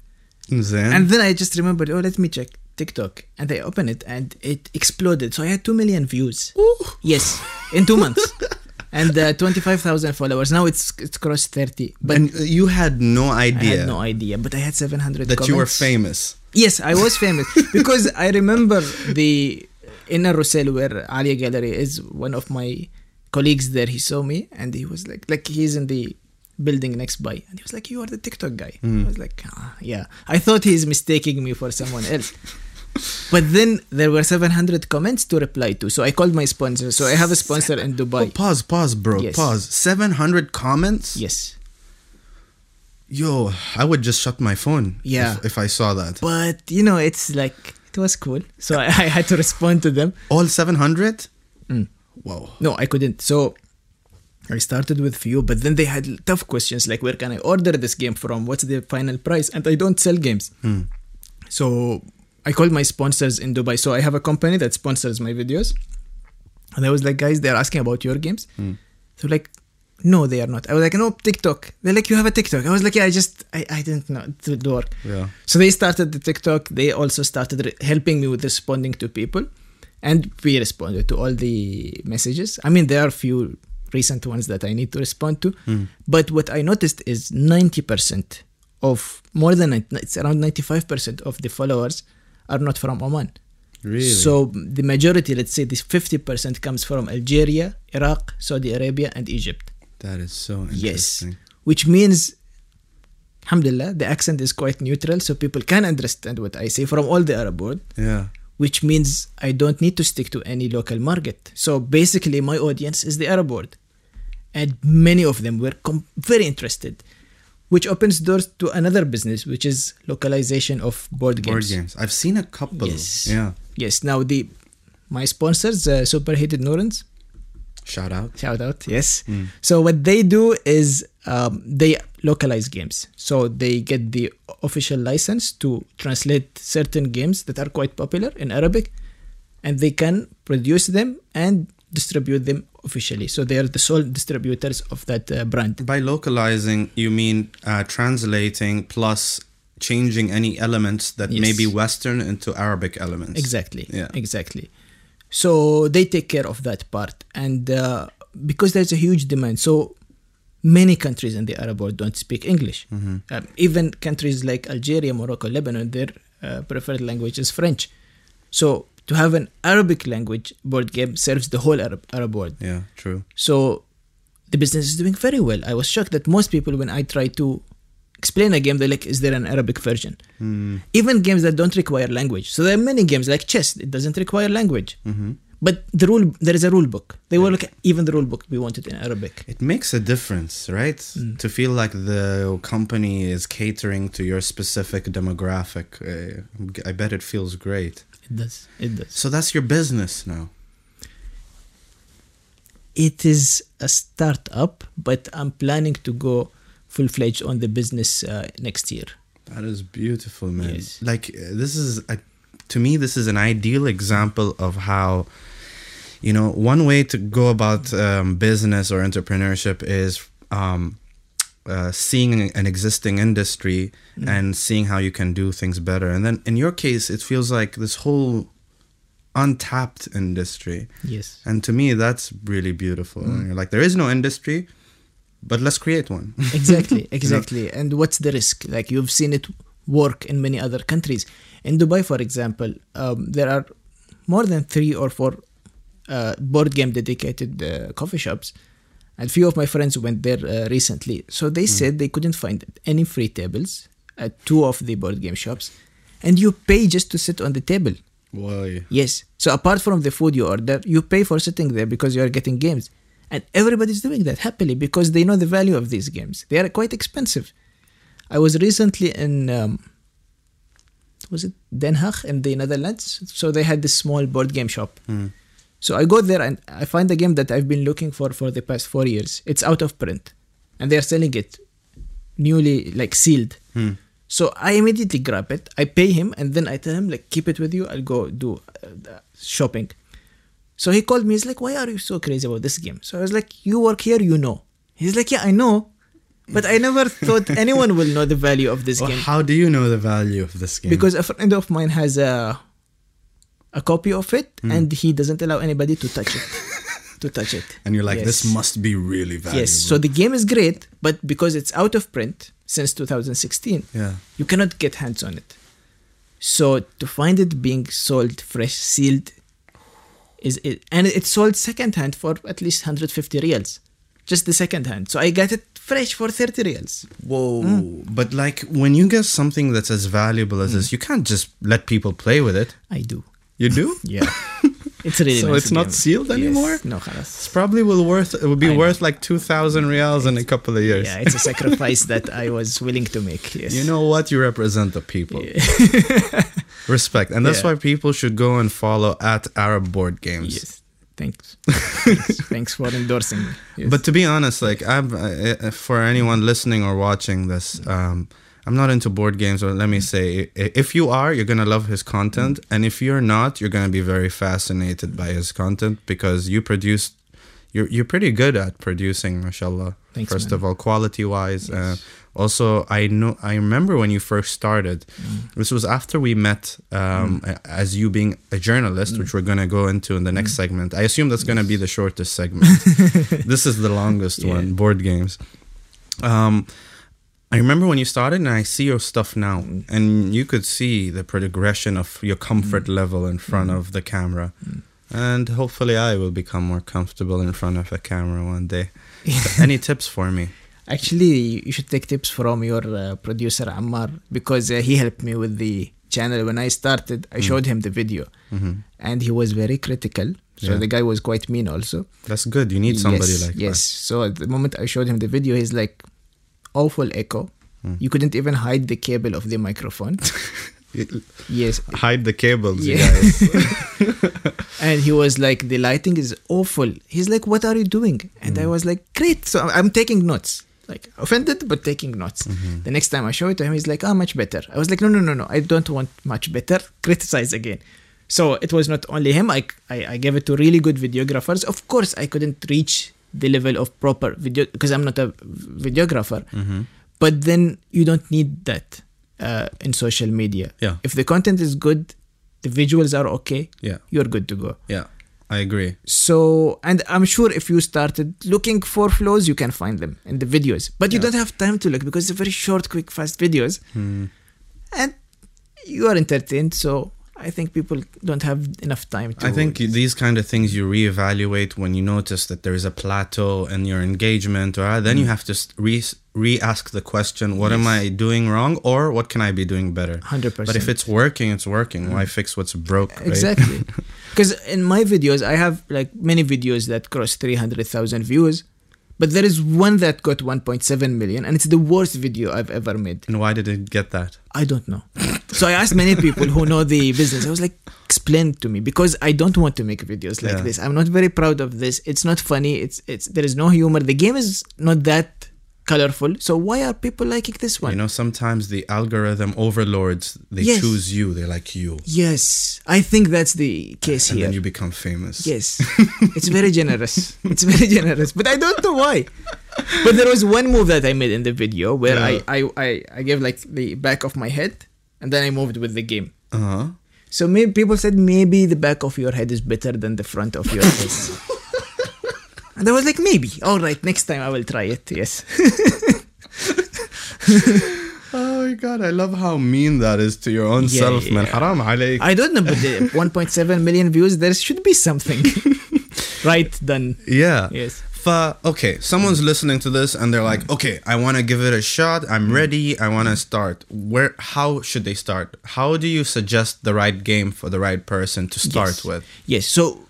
Zen. And then I just remembered, oh, let me check TikTok, and I opened it, and it exploded. So I had two million views. Yes, in two months, and uh, twenty five thousand followers. Now it's it's crossed thirty, but and uh, you had no I idea had no idea. But I had seven hundred. that you were famous. Yes, I was famous because I remember the inner Russell where Alia Gallery is one of my colleagues there. He saw me and he was like, like he's in the building next by, and he was like, "You are the TikTok guy." I was like, ah, "Yeah." I thought he's mistaking me for someone else. But then there were 700 comments to reply to, so I called my sponsor. So I have a sponsor in Oh, Dubai. pause, pause, bro. Yes. Pause. 700 comments? Yes, Yo, I would just shut my phone Yeah. if, if I saw that. but you know, it's like it was cool, so I, I had to respond to them. All 700? Mm. Whoa. No, I couldn't. So I started with few, but then they had tough questions like where can I order this game from? What's the final price? And I don't sell games. So I called my sponsors in Dubai. So I have a company that sponsors my videos. And I was like, guys, they're asking about your games. Hmm. So like, no, they are not. I was like, no, TikTok. They're like, you have a TikTok. I was like, yeah, I just, I, I didn't know it would work. Yeah. So they started the TikTok. They also started re- helping me with responding to people, and we responded to all the messages. I mean, there are a few recent ones that I need to respond to, hmm. but what I noticed is ninety percent of more than 90 it's around ninety five percent of the followers are not from Oman. Really? So the majority, let's say, this fifty percent comes from Algeria, Iraq, Saudi Arabia, and Egypt. That is so interesting. Yes, which means, alhamdulillah, the accent is quite neutral, so people can understand what I say from all the Arab world. Yeah. Which means I don't need to stick to any local market. So basically, my audience is the Arab world, and many of them were com- very interested, which opens doors to another business, which is localization of board games. Board games. I've seen a couple. Yes. Yeah. Yes. Now the my sponsors, uh, Superheated Neurons, Shout out. Shout out, yes. So what they do is um, they localize games. So they get the official license to translate certain games that are quite popular in Arabic, and they can produce them and distribute them officially. So they are the sole distributors of that uh, brand. By localizing, you mean uh, translating plus changing any elements that may be Western into Arabic elements. Exactly. Yeah. Exactly. So they take care of that part, and uh, because there's a huge demand, so many countries in the Arab world don't speak English. Mm-hmm. Um, even countries like Algeria, Morocco, Lebanon, their uh, preferred language is French. So to have an Arabic language board game serves the whole Arab, Arab world. Yeah, true. So the business is doing very well. I was shocked that most people, when I try to explain a game, they're like, "Is there an Arabic version?" Hmm. Even games that don't require language. So there are many games like chess; it doesn't require language. Mm-hmm. But the rule, there is a rule book. They were like, even the rule book, we wanted in Arabic. It makes a difference, right? Mm. To feel like the company is catering to your specific demographic. Uh, I bet it feels great. It does. It does. So that's your business now. It is a startup, but I'm planning to go full fledged on the business uh, next year. That is beautiful, man. Yes. Like uh, this is a, to me this is an ideal example of how you know one way to go about um, business or entrepreneurship is um, uh, seeing an existing industry and seeing how you can do things better. And then in your case, it feels like this whole untapped industry. Yes. And to me, that's really beautiful. You're like, there is no industry, but let's create one. exactly exactly and what's the risk like you've seen it work in many other countries in dubai for example um, there are more than three or four uh, board game dedicated uh, coffee shops and few of my friends went there uh, recently so they said they couldn't find any free tables at two of the board game shops and you pay just to sit on the table Why? Yes. So apart from the food you order, you pay for sitting there because you are getting games. And everybody's doing that happily because they know the value of these games. They are quite expensive. I was recently in um, was it Den Haag in the Netherlands? So they had this small board game shop. So I go there and I find a game that I've been looking for for the past four years. It's out of print, and they are selling it newly, like sealed. So I immediately grab it. I pay him, and then I tell him like, keep it with you. I'll go do uh, the shopping. So he called me. He's like, why are you so crazy about this game? So I was like, you work here, you know. He's like, yeah, I know, but I never thought anyone will know the value of this Well, game how do you know the value of this game? because a friend of mine has a a copy of it, Hmm. and he doesn't allow anybody to touch it. to touch it. and you're like, this must be really valuable. Yes. So the game is great, but because it's out of print since 2016, yeah. you cannot get hands on it. So to find it being sold fresh, sealed, is it, and it's sold second hand for at least 150 rials, just the second hand. So I got it fresh for 30 rials. Whoa. Hmm. But like when you get something that's as valuable as this, you can't just let people play with it. I do. You do? yeah. It's really so nice it's not game. sealed anymore. Yes. No, It's probably will worth it will be I worth know. like two thousand rials in a couple of years. Yeah, it's a sacrifice that I was willing to make. Yes. You know what? You represent the people. Yeah. Respect, and that's yeah. why people should go and follow at Arab Board Games. Yes. Thanks. Thanks. Thanks for endorsing me. Yes. But to be honest, like I'm uh, for anyone listening or watching this. Um, I'm not into board games. Or let me say, if you are, you're gonna love his content, and if you're not, you're gonna be very fascinated by his content because you produce. You're you're pretty good at producing, mashallah. Thanks, first man. of all, quality wise. Uh, also, I know I remember when you first started. Mm. This was after we met, um, a- as you being a journalist, Mm. which we're gonna go into in the next segment. I assume that's gonna be the shortest segment. this is the longest Yeah. one. Board games. Um, I remember when you started, and I see your stuff now, Mm. and you could see the progression of your comfort level in front Mm. of the camera. And hopefully, I will become more comfortable in front of a camera one day. Any tips for me? Actually, you should take tips from your uh, producer Ammar because uh, he helped me with the channel. When I started, I showed him the video, and he was very critical. So Mm-hmm. Yeah. the guy was quite mean also. That's good. You need somebody yes, like yes. So at the moment I showed him the video, he's like awful echo. Hmm. You couldn't even hide the cable of the microphone. yes. Hide the cables, you guys. And he was like, the lighting is awful. He's like, what are you doing? And Hmm. I was like, great. So I'm taking notes. Like offended, but taking notes. Mm-hmm. The next time I show it to him, he's like, ah, much better. I was like, no, no, no, no. I don't want much better. Criticize again. So it was not only him. I, I, I gave it to really good videographers. Of course, I couldn't reach the level of proper video because I'm not a videographer. Mm-hmm. But then you don't need that. uh, in social media. Yeah. If the content is good, the visuals are okay, Yeah. you're good to go. Yeah. I agree. So, and I'm sure if you started looking for flaws, you can find them in the videos. But you Yeah. don't have time to look because they're very short, quick, fast videos. Hmm. And you are entertained. So, I think people don't have enough time to. I think these kind of things you reevaluate when you notice that there is a plateau in your engagement, or then Mm. you have to re re-ask the question: What am I doing wrong, or what can I be doing better? 100%. But if it's working, it's working. Why fix what's broke? Right? Exactly. Because in my videos, I have like many videos that cross 300,000 views, but there is one that got 1.7 million, and it's the worst video I've ever made. and why did it get that? I don't know. so I asked many people who know the business. I was like, explain to me because I don't want to make videos like Yeah. this. I'm not very proud of this. It's not funny. It's it's there is no humor. The game is not that colorful. So why are people liking this one? You know, sometimes the algorithm overlords they Yes. choose you. They like you, yes, I think that's the case and here. then you become famous. Yes, it's very generous. It's very generous, but I don't know why. But there was one move that I made in the video where Yeah. I, I, I, I gave like the back of my head and then I moved with the game. Uh huh. So maybe people said maybe the back of your head is better than the front of your face. And I was like, maybe. All right, next time I will try it. Yes. Oh my god, I love how mean that is to your own Yeah, self, man. Haram alayk. I don't know, but the 1.7 million views, there should be something. right, done. Yeah. Yes. Fa, okay, someone's listening to this and they're like, mm. okay, I want to give it a shot. I'm mm. ready. I want to mm. start. Where? How should they start? How do you suggest the right game for the right person to start Yes. with? Yes. So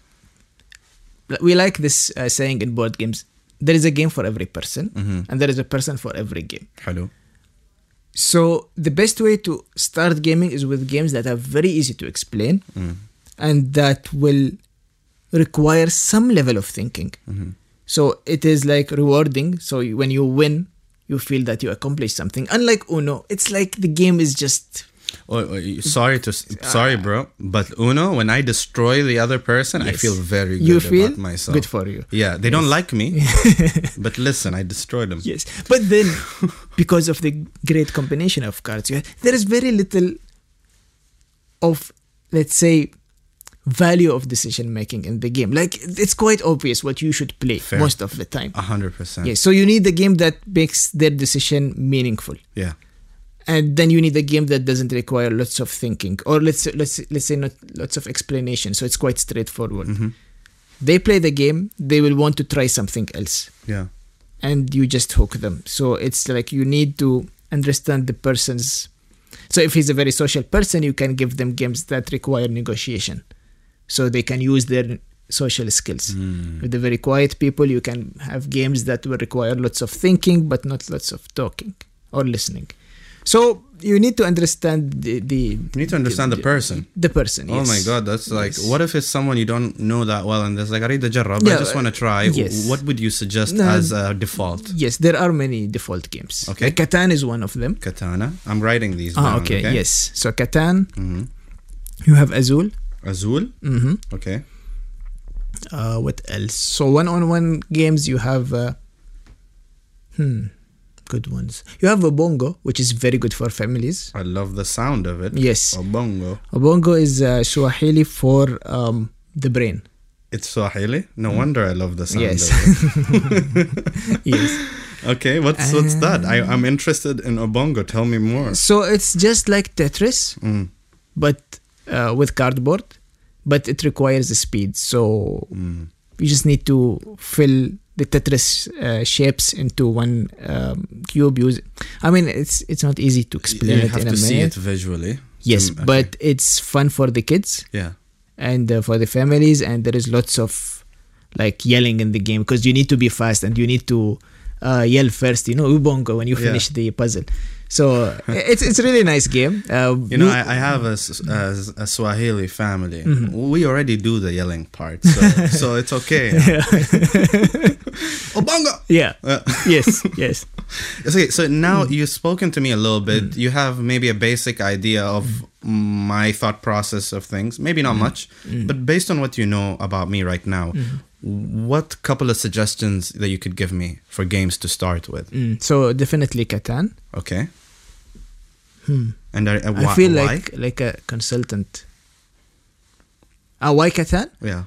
we like this uh, saying in board games there is a game for every person, mm-hmm. and there is a person for every game. Hello. So the best way to start gaming is with games that are very easy to explain mm. and that will require some level of thinking. Mm-hmm. So it is like rewarding. So when you win, you feel that you accomplished something. Unlike Uno, it's like the game is just Oh, oh, sorry to uh, sorry, bro, but Uno, when I destroy the other person, I feel very good you feel about myself. good for you. Yeah, they don't like me, but listen, I destroyed them. Yes, but then because of the great combination of cards, you have, there is very little of let's say value of decision making in the game. Like it's quite obvious what you should play Fair. most of the time. A hundred percent. Yes, so you need a game that makes their decision meaningful. Yeah. And then you need a game that doesn't require lots of thinking, or let's let's let's say not lots of explanation. So it's quite straightforward. Mm-hmm. They play the game, they will want to try something else Yeah. and you just hook them. So it's like you need to understand the person's. So if he's a very social person, you can give them games that require negotiation, so they can use their social skills. With the very quiet people, you can have games that will require lots of thinking but not lots of talking or listening. So you need to understand the the You need to understand the person. the person. Oh my god, that's like Yes. what if it's someone you don't know that well and there's like I jarrab, I Yeah, just want to try. yes. What would you suggest No. as a default? Yes, there are many default games. Okay. Like Catan is one of them. Katana. I'm writing these Ah, down. okay, Yes. So Catan. Mhm. You have Azul. Azul. Mm-hmm. Okay. Uh, what else? So one-on-one games you have. Uh, hmm, good ones. You have Ubongo, which is very good for families. I love the sound of it. Yes, Ubongo. a bongo is uh, Swahili for um, the brain. It's Swahili. No wonder I love the sound Mm. Yes. yes. Okay, what's what's that? I, I'm interested in Ubongo. Tell me more. So it's just like Tetris, Mm. but uh, with cardboard, but it requires the speed. So Mm. you just need to fill the Tetris uh, shapes into one um, cube. Use, I mean, it's it's not easy to explain you it have to see minute. it visually. Yes, okay. but it's fun for the kids yeah. and uh, for the families, and there is lots of like yelling in the game because you need to be fast and you need to uh, yell first. You know, ubongo when you Yeah. finish the puzzle. So it's it's a really nice game. Uh, You know, we- I, I have a Swahili family. Mm-hmm. We already do the yelling part, so, so it's okay. Ubongo. yeah. Uh, yes. Yes. Okay, so now Mm. you've spoken to me a little bit. You have maybe a basic idea of my thought process of things. Maybe Mm. not much, but based on what you know about me right now, what couple of suggestions that you could give me for games to start with? Mm, so definitely Catan. Okay. And uh, uh, I why, feel why? like like a consultant. Ah, why Catan? yeah.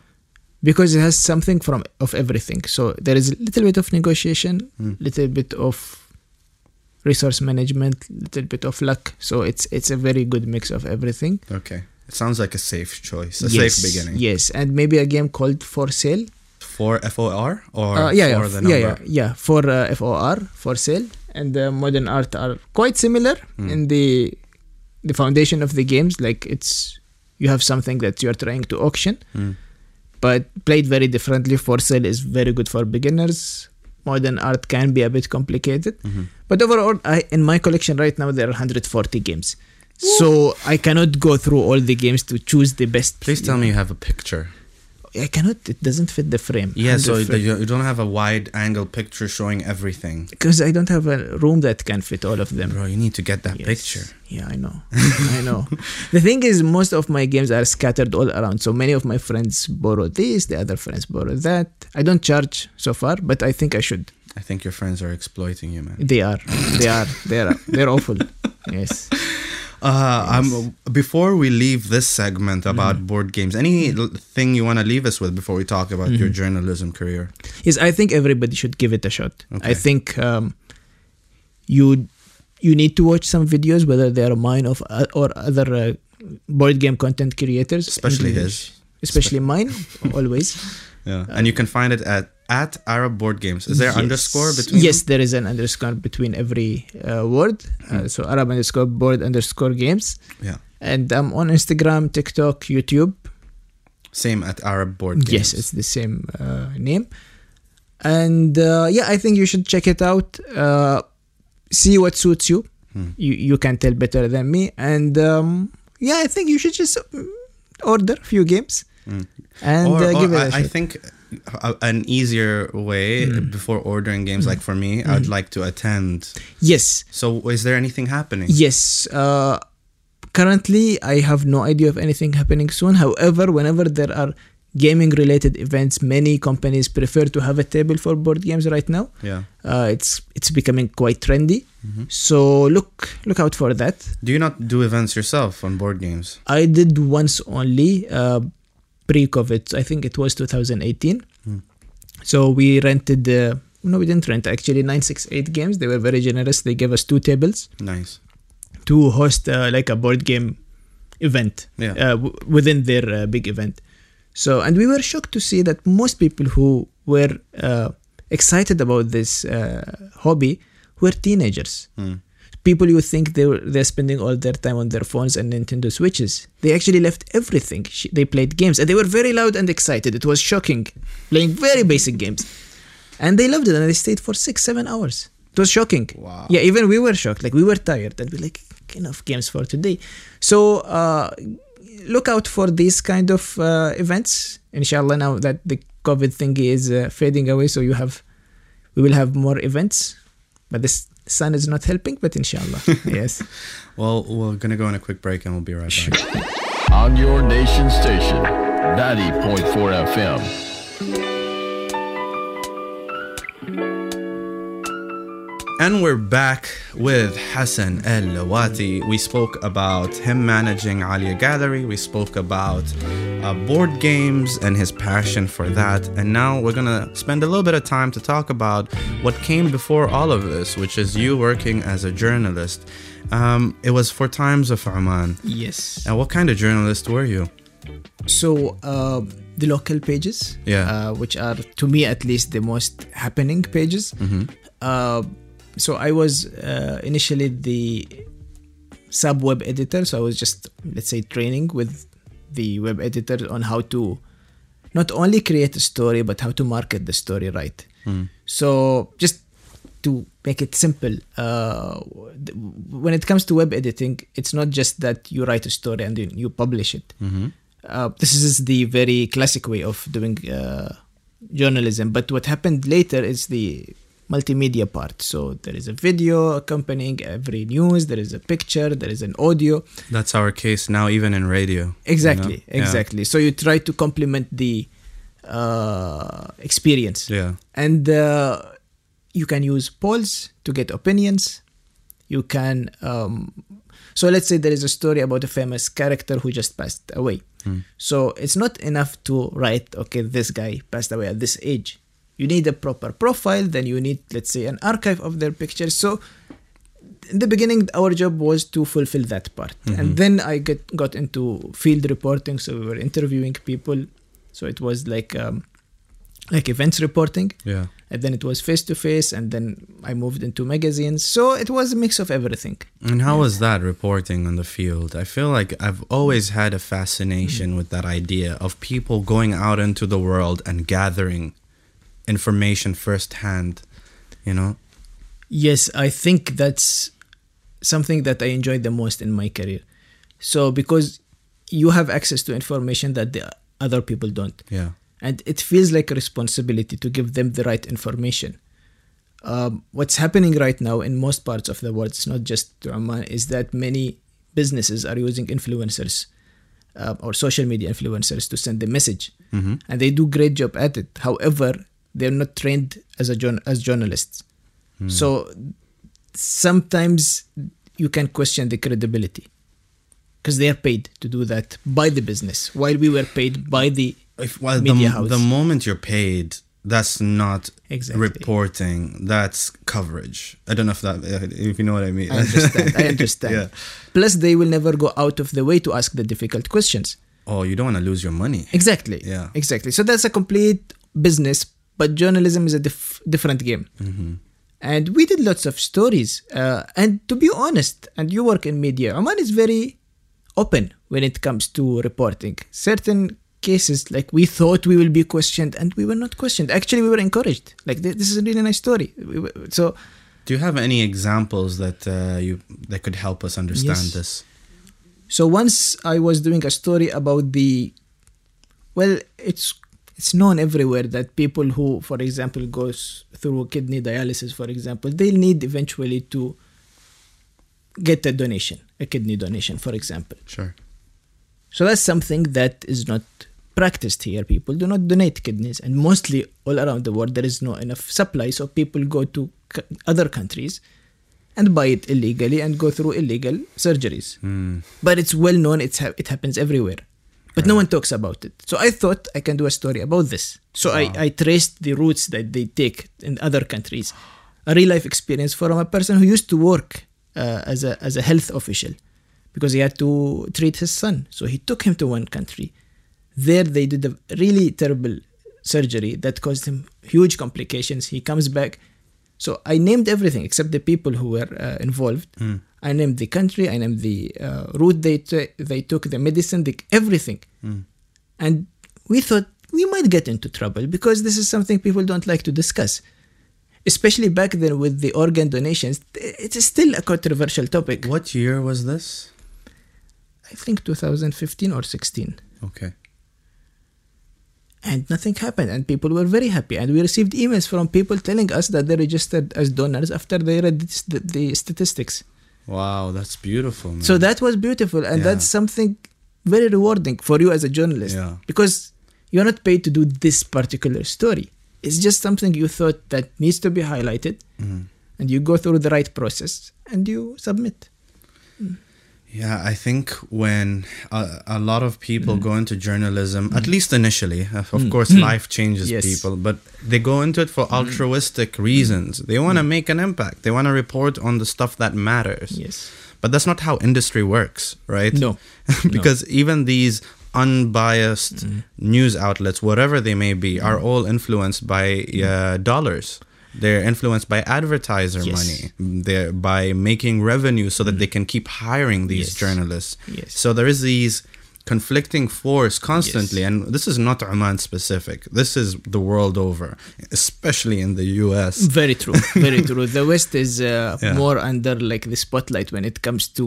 Because it has something from of everything. So there is a little bit of negotiation, Hmm. little bit of resource management, little bit of luck. So it's it's a very good mix of everything. Okay. It sounds like a safe choice, a yes, safe beginning. Yes, and maybe a game called For Sale. For FOR or Uh, yeah, the number? yeah, yeah, yeah, for uh, FOR for sale and uh, modern art are quite similar Hmm. in the the foundation of the games. Like it's you have something that you are trying to auction, Mm. but played very differently. For sale is very good for beginners. Modern art can be a bit complicated, Mm-hmm. but overall, I in my collection right now there are 140 games. So I cannot go through all the games to choose the best. Please tell me you have a picture. I cannot. It doesn't fit the frame. Yeah, so 100 that you you don't have a wide angle picture showing everything. because I don't have a room that can fit all of them. Bro, you need to get that Yes. picture. Yeah, I know. I know. The thing is, most of my games are scattered all around. So many of my friends borrow this, the other friends borrow that. I don't charge so far, but I think I should. I think your friends are exploiting you, man. They are. They are. They are. They're awful. Yes. Uh, I'm, before we leave this segment about Mm-hmm. board games, anything you want to leave us with before we talk about Mm-hmm. your journalism career? Yes, I think everybody should give it a shot. Okay. I think um, you you need to watch some videos, whether they are mine of uh, or other uh, board game content creators, Especially his. especially mine, always. Yeah, and you can find it at at Arab Board Games. Is there Yes. underscore between? Yes, them? there is an underscore between every uh, word. Uh, so Arab underscore board underscore games. Yeah. And I'm on Instagram, TikTok, YouTube. Same at Arab Board Games. Yes, it's the same uh, name. And uh, yeah, I think you should check it out. Uh, see what suits you. Hmm. You you can tell better than me. And um, yeah, I think you should just mm, order a few games and or, uh, or give it a I, I think a, an easier way Hmm. before ordering games, like for me, I'd like to attend. yes, So, is there anything happening? Yes. Uh, currently, I have no idea of anything happening soon. However, whenever there are gaming related events, many companies prefer to have a table for board games right now. Yeah. Uh, it's it's becoming quite trendy. Mm-hmm. So look look out for that. Do you not do events yourself on board games? I did once only uh, pre-COVID. I think it was 2018. Hmm. So we rented. Uh, no, we didn't rent. Actually, 968 games. They were very generous. They gave us two tables. Nice. to host uh, like a board game event Yeah. uh, w- within their uh, big event. So, and we were shocked to see that most people who were uh, excited about this uh, hobby were teenagers. Hmm. People you think they were they're spending all their time on their phones and Nintendo Switches. They actually left everything. They played games and they were very loud and excited. It was shocking, playing very basic games, and they loved it. And they stayed for six, seven hours. It was shocking. Wow. Yeah, even we were shocked. Like we were tired and we like enough games for today. So uh, look out for these kind of uh, events. Inshallah, now that the COVID thing is uh, fading away, so you have, we will have more events. But this sun is not helping. But inshallah, yes. Well, we're gonna go on a quick break and we'll be right back. On your nation station, 90.4 FM. And we're back with Hassan Al Lawati. We spoke about him managing Alia Gallery. We spoke about uh, board games and his passion for that. And now we're gonna spend a little bit of time to talk about what came before all of this, which is you working as a journalist. Um, it was for Times of Oman. yes. And what kind of journalist were you? So uh, the local pages, Yeah. uh, which are to me at least the most happening pages. Uh, so I was uh, initially the sub web editor. So I was just let's say training with the web editor on how to not only create a story but how to market the story right. So just to make it simple, uh, when it comes to web editing, it's not just that you write a story and then you publish it. Uh, this is the very classic way of doing uh, journalism. But what happened later is the multimedia part. So there is a video accompanying every news, there is a picture, there is an audio. That's our case now, even in radio. you Exactly. Yeah. exactly. So you try to complement the uh, experience. Yeah. And uh, you can use polls to get opinions. You can. Um, so let's say there is a story about a famous character who just passed away. So it's not enough to write, okay, this guy passed away at this age. You need a proper profile, then you need, let's say, an archive of their pictures. So in the beginning, our job was to fulfill that part. And then I get, got into field reporting. So we were interviewing people. So it was like, um, like events reporting Yeah. and then it was face to face and then i moved into magazines so it was a mix of everything And how was that reporting on the field? I feel like I've always had a fascination with that idea of people going out into the world and gathering information firsthand, you know? yes i think that's something that i enjoyed the most in my career. So because you have access to information that the other people don't. Yeah. and it feels like a responsibility to give them the right information. Um, what's happening right now in most parts of the world it's not just to Oman is that many businesses are using influencers uh, or social media influencers to send the message. And they do great job at it. However they're not trained as a jour- as journalists hmm. so sometimes you can question the credibility because they are paid to do that by the business while we were paid by the If, well, media the, house the moment you're paid, that's not Exactly. reporting. That's coverage. I don't know if that, if you know what I mean. I understand. I understand. Yeah. Plus, they will never go out of the way to ask the difficult questions. Oh, you don't want to lose your money. Exactly. Yeah. Exactly. So that's a complete business, but journalism is a dif- different game. Mm-hmm. And we did lots of stories. Uh, and to be honest, and you work in media, Oman is very open when it comes to reporting. Certain cases, like we thought we will be questioned, and we were not questioned. Actually, we were encouraged. Like th- this is a really nice story. We were- So Do you have any examples that uh, you that could help us understand Yes. this? So once I was doing a story about the well, it's it's known everywhere that people who, for example, goes through kidney dialysis, for example, they'll need eventually to get a donation, a kidney donation, for example. Sure. So that's something that is not practiced here. People do not donate kidneys, and mostly all around the world there is no enough supply. So people go to c- other countries and buy it illegally and go through illegal surgeries. Hmm. But it's well known. It's ha- it happens everywhere, but no one talks about it. So I thought I can do a story about this. So I, I traced the routes that they take in other countries, a real life experience from a person who used to work uh, as a as a health official because he had to treat his son. So he took him to one country. There they did a really terrible surgery that caused him huge complications. He comes back. So I named everything except the people who were uh, involved. I named the country. I named the uh, route they t- they took, the medicine, the, everything. And we thought we might get into trouble because this is something people don't like to discuss. Especially back then with the organ donations, it is still a controversial topic. What year was this? I think 2015 or 16. Okay. And nothing happened, and people were very happy. And we received emails from people telling us that they registered as donors after they read the statistics. Wow, that's beautiful. Man. So that was beautiful, and Yeah. that's something very rewarding for you as a journalist Yeah. because you're not paid to do this particular story. It's just something you thought that needs to be highlighted, Mm-hmm. and you go through the right process and you submit. Yeah, I think when a, a lot of people Mm. go into journalism, at mm. least initially, uh, of of course, mm. life changes Yes. people, but they go into it for altruistic reasons. They want to make an impact, they want to report on the stuff that matters. Yes. But that's not how industry works, right? No. because even these unbiased news outlets, whatever they may be, are all influenced by uh, dollars. They're influenced by advertiser Yes. money. They're by making revenue so that they can keep hiring these Yes. journalists. Yes. So there is these conflicting force constantly, Yes. and this is not Oman specific. This is the world over, especially in the U.S. Very true. Very true. The West is uh, Yeah. more under like the spotlight when it comes to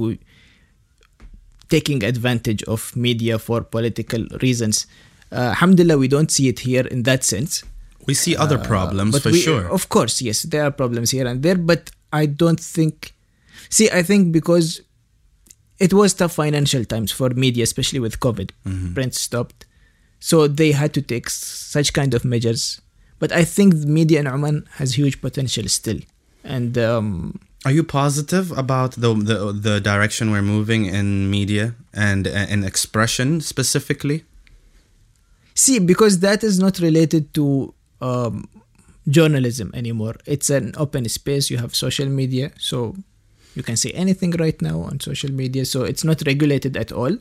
taking advantage of media for political reasons. Uh, alhamdulillah, we don't see it here in that sense. We see other problems Uh, but for we- sure. Of course, yes, there are problems here and there, but I don't think. See, I think because it was tough financial times for media, especially with COVID. Mm-hmm. Print stopped, so they had to take such kind of measures. But I think the media in Oman has huge potential still, and um, Are you positive about the the, the direction we're moving in media and in expression specifically? See, because that is not related to um, journalism anymore. It's an open space. You have social media, so you can say anything right now on social media. So it's not regulated at all.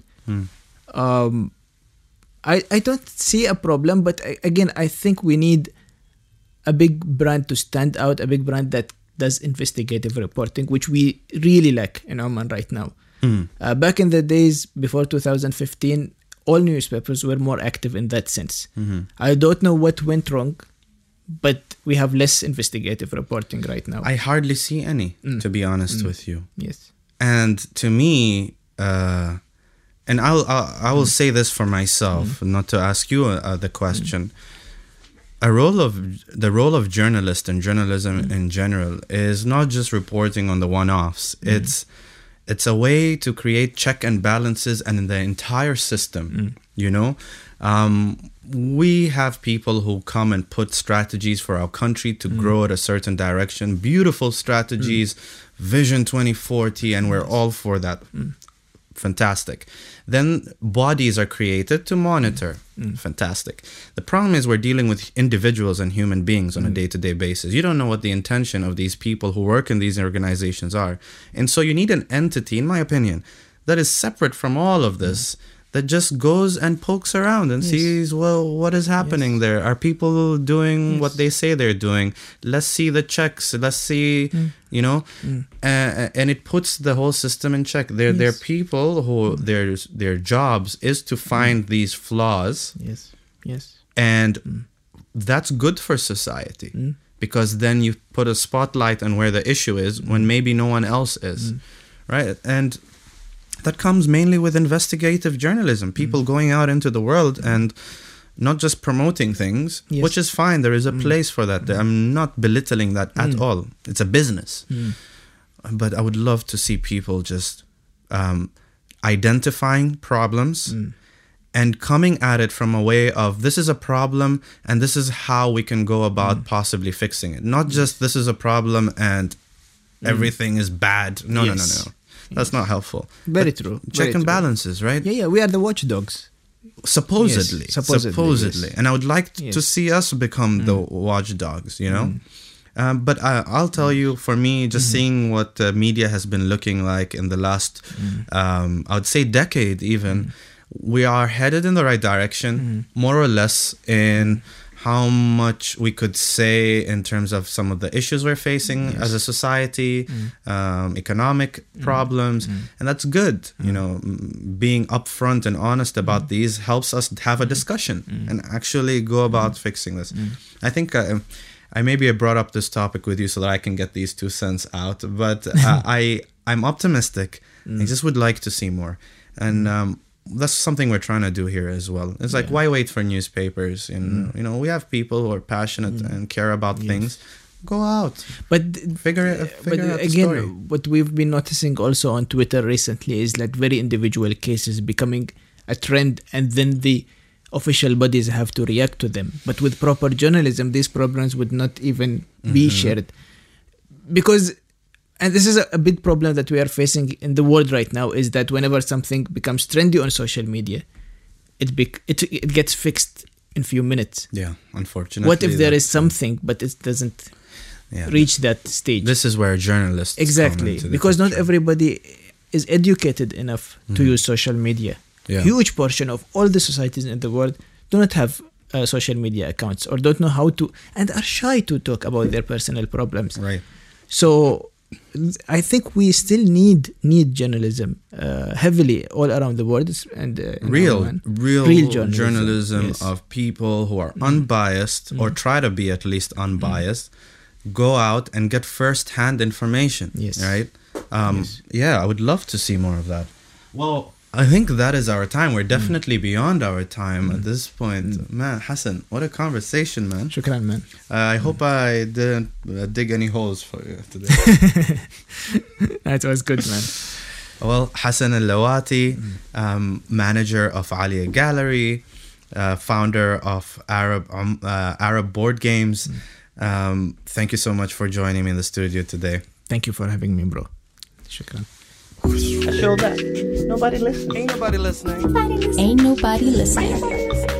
Um, I I don't see a problem, but I, again, I think we need a big brand to stand out, a big brand that does investigative reporting, which we really lack in Oman right now. Uh, back in the days before 2015, all newspapers were more active in that sense. Mm-hmm. I don't know what went wrong, but we have less investigative reporting right now. I hardly see any, mm. to be honest mm. with you. yes. And to me, uh, and I'll, I'll I will mm. say this for myself, mm-hmm. not to ask you uh, the question. A role of the role of journalist and journalism in general is not just reporting on the one-offs. It's it's a way to create check and balances and in the entire system. Mm. You know, um, we have people who come and put strategies for our country to mm. grow at a certain direction. Beautiful mm. strategies, Vision 2040, and we're all for that. Fantastic. Then bodies are created to monitor. Mm. Mm. Fantastic. The problem is we're dealing with individuals and human beings on a day to day basis. You don't know what the intention of these people who work in these organizations are. And so you need an entity, in my opinion, that is separate from all of this. Mm. That just goes and pokes around and sees, well, what is happening there? Are people doing what they say they're doing? Let's see the checks. Let's see, mm. you know, uh, and it puts the whole system in check. They're they're people who mm. their their jobs is to find these flaws, Yes. Yes. and that's good for society because then you put a spotlight on where the issue is when maybe no one else is, right? And that comes mainly with investigative journalism, people mm. going out into the world and not just promoting things, Yes. which is fine. There is a mm. place for that. I'm not belittling that at mm. all. It's a business. But I would love to see people just um, identifying problems and coming at it from a way of this is a problem and this is how we can go about possibly fixing it. Not just this is a problem and everything is bad. No, no, no, no. That's not helpful. Very But true. Check Very and true. balances, right? Yeah, yeah. We are the watchdogs. supposedly, Yes, supposedly, supposedly, yes. and I would like t- to Mm. see us become the watchdogs. You know, um, but I, I'll tell you, for me, just Mm-hmm. seeing what uh, media has been looking like in the last, Mm. um, I would say, decade, even, we are headed in the right direction, Mm-hmm. more or less in. How much we could say in terms of some of the issues we're facing as a society, Mm. um, economic problems, and that's good. You know, being upfront and honest about these helps us have a discussion and actually go about fixing this. I think uh, I maybe I brought up this topic with you so that I can get these two cents out, but uh, I I'm optimistic. I just would like to see more, and. Um, that's something we're trying to do here as well. It's like why wait for newspapers? And you know, we have people who are passionate and care about things. Go out, But figure it. but Figure out the again, what we've been noticing also on Twitter recently is like very individual cases becoming a trend, and then the official bodies have to react to them. But with proper journalism, these problems would not even be Mm-hmm. shared because. And this is a, a big problem that we are facing in the world right now is that whenever something becomes trendy on social media, it bec- it, it gets fixed in few minutes. Yeah, unfortunately. what if there is something but it doesn't yeah, reach that stage? This is where journalists exactly because not everybody is educated enough to use social media Yeah. huge portion of all the societies in the world do not have uh, social media accounts or don't know how to and are shy to talk about their personal problems right. so i think we still need need journalism uh, heavily all around the world and uh, Real, real, Real journalism, journalism, yes. Mm. of people who are unbiased or try to be at least unbiased, go out and get first-hand information. Yes. Right. Um, Yeah, I would love to see more of that. Well, I think that is our time. We're hmm. definitely mm. beyond our time mm. at hmm. this point. Mm. Man, Hassan, what a conversation, man. Shukran, man. Uh, I hope hmm. I didn't uh, dig any holes for you today. that was good, man. Well, Hassan Al Lawati, um, manager of Alia Gallery, uh, founder of Arab um, uh, Arab Board Games. Um, thank you so much for joining me in the studio today. Thank you for having me, bro. Shukran. I showed that. Nobody listening. Ain't nobody listening. Ain't nobody listening.